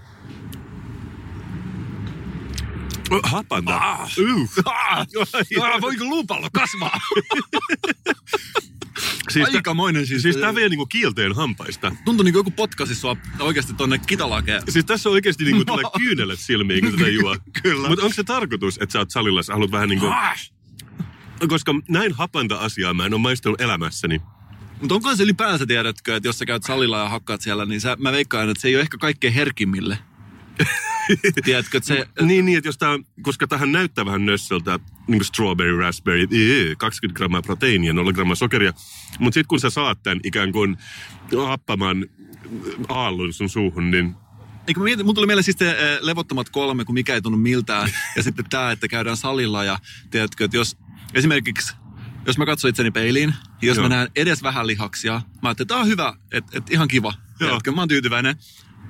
Hapanta. Ah. Uh. Ah, voiko luupallo kasvaa? Siis Aikamoinen siis. Siis tää vie niinku kielteen hampaista. Tuntui niin joku potkasi sua oikeasti tonne kitalakeen. Siis tässä oikeasti niinku tulee kyynelet silmiin, kun tätä juo. Kyllä. Mutta onko se tarkoitus, että sä oot salilla, sä haluat vähän niinku... Koska näin hapanta asiaa mä en ole maistellut elämässäni. Mutta onko se ylipäänsä, tiedätkö, että jos sä käyt salilla ja hakkaat siellä, niin sä, mä veikkaan, että se ei ole ehkä kaikkein herkimmille. Tiedätkö, että se... Niin, niin, että jos on- koska tähän näyttää vähän nössöltä, niin kuin strawberry, raspberry, ee, 20 grammaa proteiinia, 0 grammaa sokeria. Mutta sitten kun sä saat tämän ikään kuin happaman aallon sun suuhun, niin Eikö mä mietin, mun tuli mieleen siis te, eh, levottomat kolme, kun mikä ei tunnu miltään. ja sitten tämä, että käydään salilla ja tiedätkö, että jos esimerkiksi, jos mä katson itseni peiliin, ja jos Joo. mä näen edes vähän lihaksia, mä ajattelin, että tää on hyvä, että, että ihan kiva. Joo. Tiedätkö, mä oon tyytyväinen.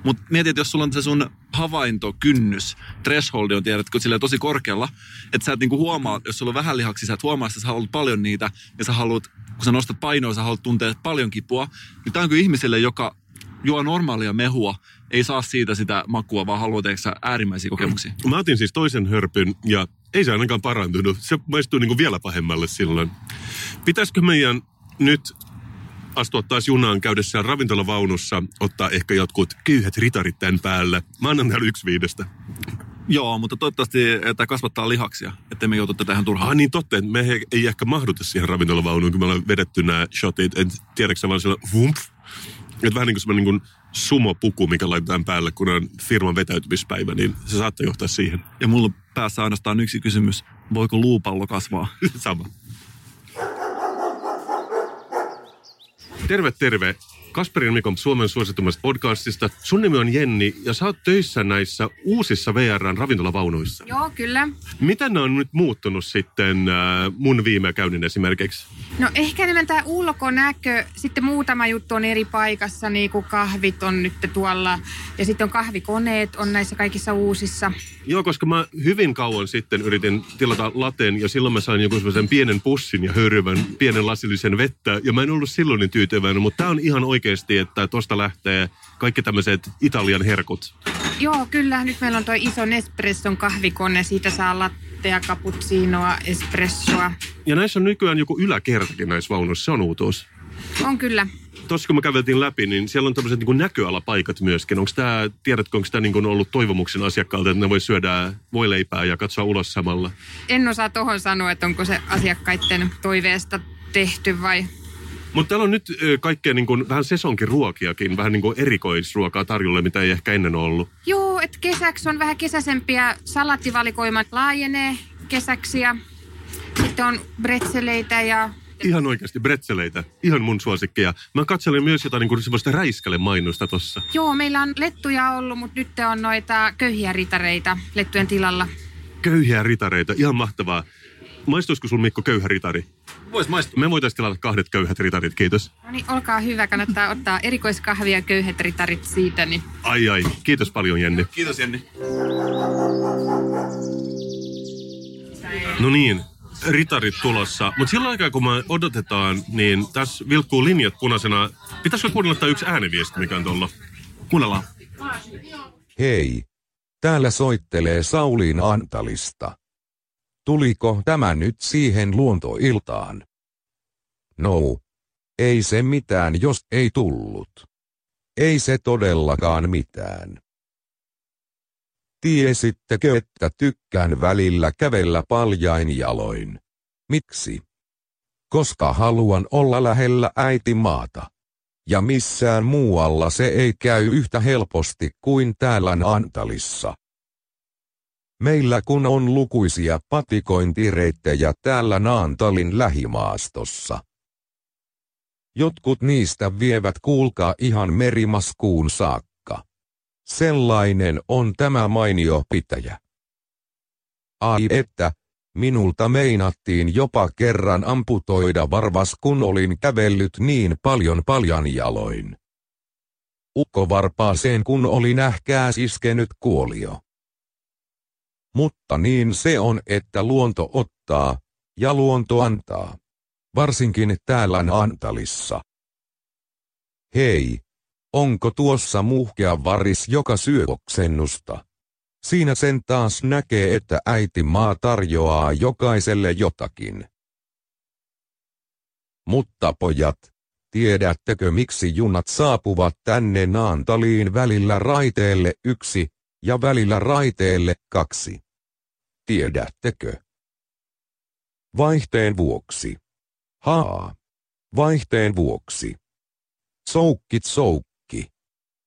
Mutta mietit, että jos sulla on se sun havaintokynnys, thresholdi on tiedätkö, silleen tosi korkealla, että sä et niinku huomaa, jos sulla on vähän lihaksia, sä et huomaa, että sä haluat paljon niitä, ja sä haluat, kun sä nostat painoa, sä haluat tuntea paljon kipua. Niin tää on kyllä ihmiselle, joka juo normaalia mehua, ei saa siitä sitä makua, vaan haluaa tehdä äärimmäisiä kokemuksia. mä otin siis toisen hörpyn ja ei se ainakaan parantunut. Se maistuu niin kuin vielä pahemmalle silloin. Pitäisikö meidän nyt astua taas junaan käydessään ravintolavaunussa, ottaa ehkä jotkut kyyhät ritarit tämän päälle. Mä annan täällä yksi viidestä. Joo, mutta toivottavasti että kasvattaa lihaksia, ettei me joutu tätä ihan turhaan. Ah niin totta, että me ei, ehkä mahduta siihen ravintolavaunuun, kun me ollaan vedetty nämä shotit. Et tiedätkö sä vaan sillä vump? Että vähän niin kuin semmoinen niin sumopuku, mikä laitetaan päälle, kun on firman vetäytymispäivä, niin se saattaa johtaa siihen. Ja mulla päässä ainoastaan yksi kysymys. Voiko luupallo kasvaa? Sama. Terve, terve. Kasperin Mikon Suomen suositummasta podcastista. Sun nimi on Jenni ja sä oot töissä näissä uusissa VRn ravintolavaunuissa. Joo, kyllä. Miten ne on nyt muuttunut sitten äh, mun viime käynnin esimerkiksi? No ehkä enemmän tämä ulkonäkö. Sitten muutama juttu on eri paikassa, niin kuin kahvit on nyt tuolla. Ja sitten on kahvikoneet on näissä kaikissa uusissa. Joo, koska mä hyvin kauan sitten yritin tilata laten ja silloin mä sain joku semmoisen pienen pussin ja höyryvän pienen lasillisen vettä. Ja mä en ollut silloin niin tyytyväinen, mutta tää on ihan oikeasti, että tosta lähtee kaikki tämmöiset Italian herkut. Joo, kyllä. Nyt meillä on tuo iso Nespresson kahvikone. Siitä saa lattea, cappuccinoa, espressoa. Ja näissä on nykyään joku yläkertakin näissä vaunuissa, se on uutuus. On kyllä. Tuossa kun mä käveltiin läpi, niin siellä on tämmöiset niin näköalapaikat myöskin. Onko tämä, tiedätkö, onko tämä niin ollut toivomuksen asiakkaalta, että ne voi syödä voileipää ja katsoa ulos samalla? En osaa tohon sanoa, että onko se asiakkaiden toiveesta tehty vai... Mutta täällä on nyt kaikkea niin kuin, vähän sesonkin ruokiakin, vähän niin kuin erikoisruokaa tarjolla, mitä ei ehkä ennen ollut. Joo, että kesäksi on vähän kesäisempiä. Salattivalikoimat laajenee kesäksi ja sitten on bretseleitä ja Ihan oikeasti bretseleitä, ihan mun suosikkeja. Mä katselin myös jotain niin kuin semmoista räiskäle-mainosta tossa. Joo, meillä on lettuja ollut, mutta nyt on noita köyhiä ritareita lettujen tilalla. Köyhiä ritareita, ihan mahtavaa. Maistuisiko sun Mikko köyhä ritari? Vois maistua. Me voitaisiin tilata kahdet köyhät ritarit, kiitos. No niin, olkaa hyvä. Kannattaa ottaa erikoiskahvia ja köyhät ritarit siitä. Niin. Ai ai, kiitos paljon Jenni. Kiitos Jenni. No niin, ritarit tulossa. Mutta sillä aikaa kun me odotetaan, niin tässä vilkkuu linjat punaisena. Pitäisikö kuunnella tämä yksi ääniviesti, mikä on tuolla? Kuunnellaan. Hei, täällä soittelee Sauliin Antalista. Tuliko tämä nyt siihen luontoiltaan? No, ei se mitään jos ei tullut. Ei se todellakaan mitään. Tiesittekö, että tykkään välillä kävellä paljain jaloin? Miksi? Koska haluan olla lähellä äitimaata. Ja missään muualla se ei käy yhtä helposti kuin täällä Antalissa. Meillä kun on lukuisia patikointireittejä täällä Naantalin lähimaastossa. Jotkut niistä vievät kuulkaa ihan merimaskuun saakka. Sellainen on tämä mainio pitäjä. Ai että, minulta meinattiin jopa kerran amputoida varvas kun olin kävellyt niin paljon paljan jaloin. Ukko varpaaseen kun oli nähkääs iskenyt kuolio. Mutta niin se on, että luonto ottaa, ja luonto antaa. Varsinkin täällä Antalissa. Hei, onko tuossa muhkea varis, joka syö oksennusta? Siinä sen taas näkee, että äiti maa tarjoaa jokaiselle jotakin. Mutta pojat, tiedättekö miksi junat saapuvat tänne Naantaliin välillä raiteelle yksi ja välillä raiteelle kaksi? Tiedättekö? Vaihteen vuoksi. Haa. Vaihteen vuoksi. Soukkit soukki.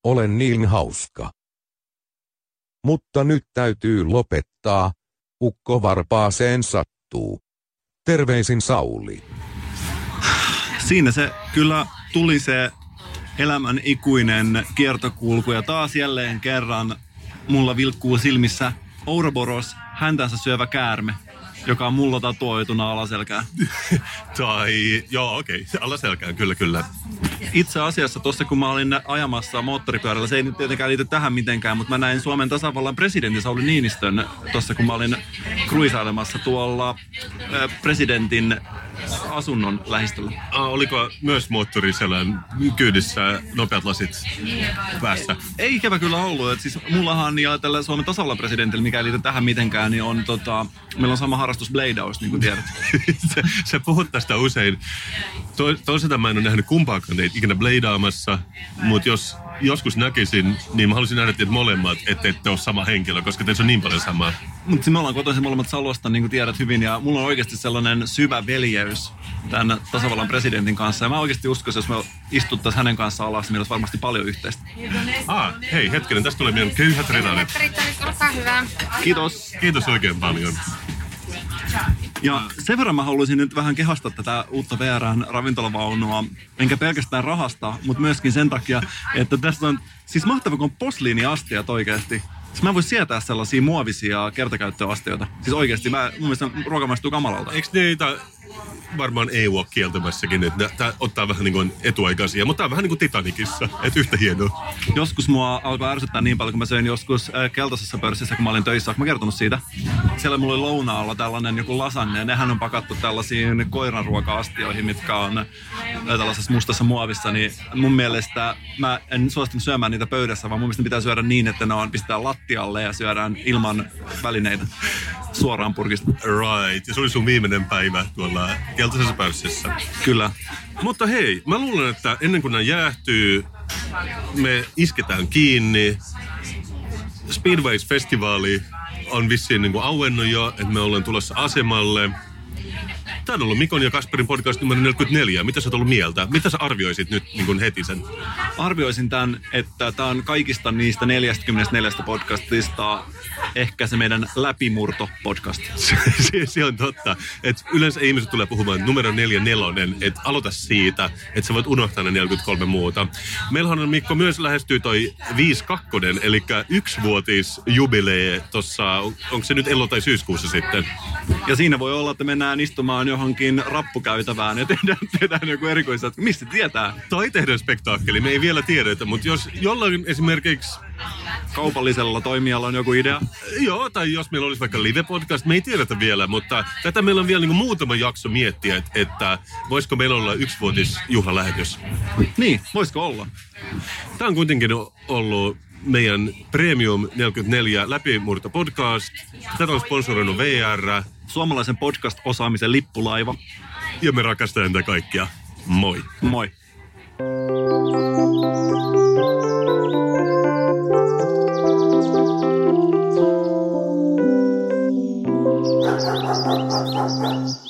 Olen niin hauska. Mutta nyt täytyy lopettaa. Ukko varpaaseen sattuu. Terveisin Sauli. Siinä se kyllä tuli se elämän ikuinen kiertokulku ja taas jälleen kerran mulla vilkkuu silmissä Ouroboros häntänsä syövä käärme, joka on mulla tatuoituna alaselkään. Tai, joo okei, okay. alaselkään, kyllä kyllä. Itse asiassa tuossa kun mä olin ajamassa moottoripyörällä, se ei nyt tietenkään liity tähän mitenkään, mutta mä näin Suomen tasavallan presidentin Sauli Niinistön tuossa kun mä olin kruisailemassa tuolla presidentin asunnon lähistöllä. Ah, oliko myös moottoriselän kyydissä nopeat lasit päässä? Ei ikävä kyllä ollut. Et siis mullahan ja tällä Suomen tasavallan presidentillä, mikä ei liity tähän mitenkään, niin on tota, meillä on sama harrastus bladeaus, niin kuin tiedät. sä, sä puhut tästä usein. To, toisaalta mä en ole nähnyt kumpaakaan ikinä bladeaamassa, mutta jos joskus näkisin, niin mä haluaisin nähdä teitä molemmat, että ette ole sama henkilö, koska teissä on niin paljon samaa. Mutta me ollaan kotoisin molemmat Salosta, niin kuin tiedät hyvin, ja mulla on oikeasti sellainen syvä veljeys tämän tasavallan presidentin kanssa. Ja mä oikeasti uskoisin, jos me istuttaisiin hänen kanssaan alas, niin meillä olisi varmasti paljon yhteistä. Ah, hei hetkinen, tästä tulee meidän köyhät. Olkaa hyvä. Kiitos. Kiitos oikein paljon. Ja sen verran mä haluaisin nyt vähän kehastaa tätä uutta VRn ravintolavaunua, enkä pelkästään rahasta, mutta myöskin sen takia, että tässä on siis mahtava, kun on posliiniastiat oikeasti. Siis mä en voi sietää sellaisia muovisia kertakäyttöastioita. Siis oikeasti, mä, mun mielestä ruoka maistuu kamalalta. Eikö niitä varmaan ei ole kieltämässäkin, että tämä ottaa vähän niin kuin etuaikaisia, mutta tämä on vähän niin kuin Titanicissa, että yhtä hienoa. Joskus mua alkoi ärsyttää niin paljon, kun mä söin joskus äh, keltaisessa pörssissä, kun mä olin töissä. Mä kertonut siitä. Siellä mulla oli lounaalla tällainen joku lasagne. Nehän on pakattu tällaisiin koiranruoka-astioihin, mitkä on äh, tällaisessa mustassa muovissa. Niin mun mielestä mä en suostunut syömään niitä pöydässä, vaan mun mielestä pitää syödä niin, että ne on pistää lattialle ja syödään ilman välineitä suoraan purkista. Right, ja se oli sun viimeinen päivä tuolla keltaisessa pörssissä. Kyllä. Mutta hei, mä luulen, että ennen kuin nämä jäähtyy, me isketään kiinni. Speedways-festivaali on vissiin niin kuin auennut jo, että me ollaan tulossa asemalle. Tämä on ollut Mikon ja Kasperin podcast numero 44. Mitä sä oot ollut mieltä? Mitä sä arvioisit nyt niin kuin heti sen? Arvioisin tämän, että tämä on kaikista niistä 44 podcastista ehkä se meidän läpimurto-podcast. se, se on totta. Et yleensä ihmiset tulee puhumaan numero 44, että aloita siitä, että sä voit unohtaa ne 43 muuta. Meillähän on Mikko myös lähestyy toi 52, eli yksivuotis jubilee tuossa, onko se nyt elo- tai syyskuussa sitten? Ja siinä voi olla, että mennään istumaan johonkin rappukäytävään ja tehdään, tehdään joku erikoiset. Mistä tietää? Tai tehdään spektaakkeli, me ei vielä tiedetä, mutta jos jollain esimerkiksi kaupallisella toimijalla on joku idea? Joo, tai jos meillä olisi vaikka live-podcast, me ei tiedetä vielä, mutta tätä meillä on vielä niin muutama jakso miettiä, että, että voisiko meillä olla yksivuotis juhlalähetys. Niin, voisiko olla? Tämä on kuitenkin ollut meidän Premium 44 läpimurto podcast. Tätä on sponsoroinut VR. Suomalaisen podcast-osaamisen lippulaiva. Ja me rakastamme tätä kaikkia. Moi. Moi. Thank you.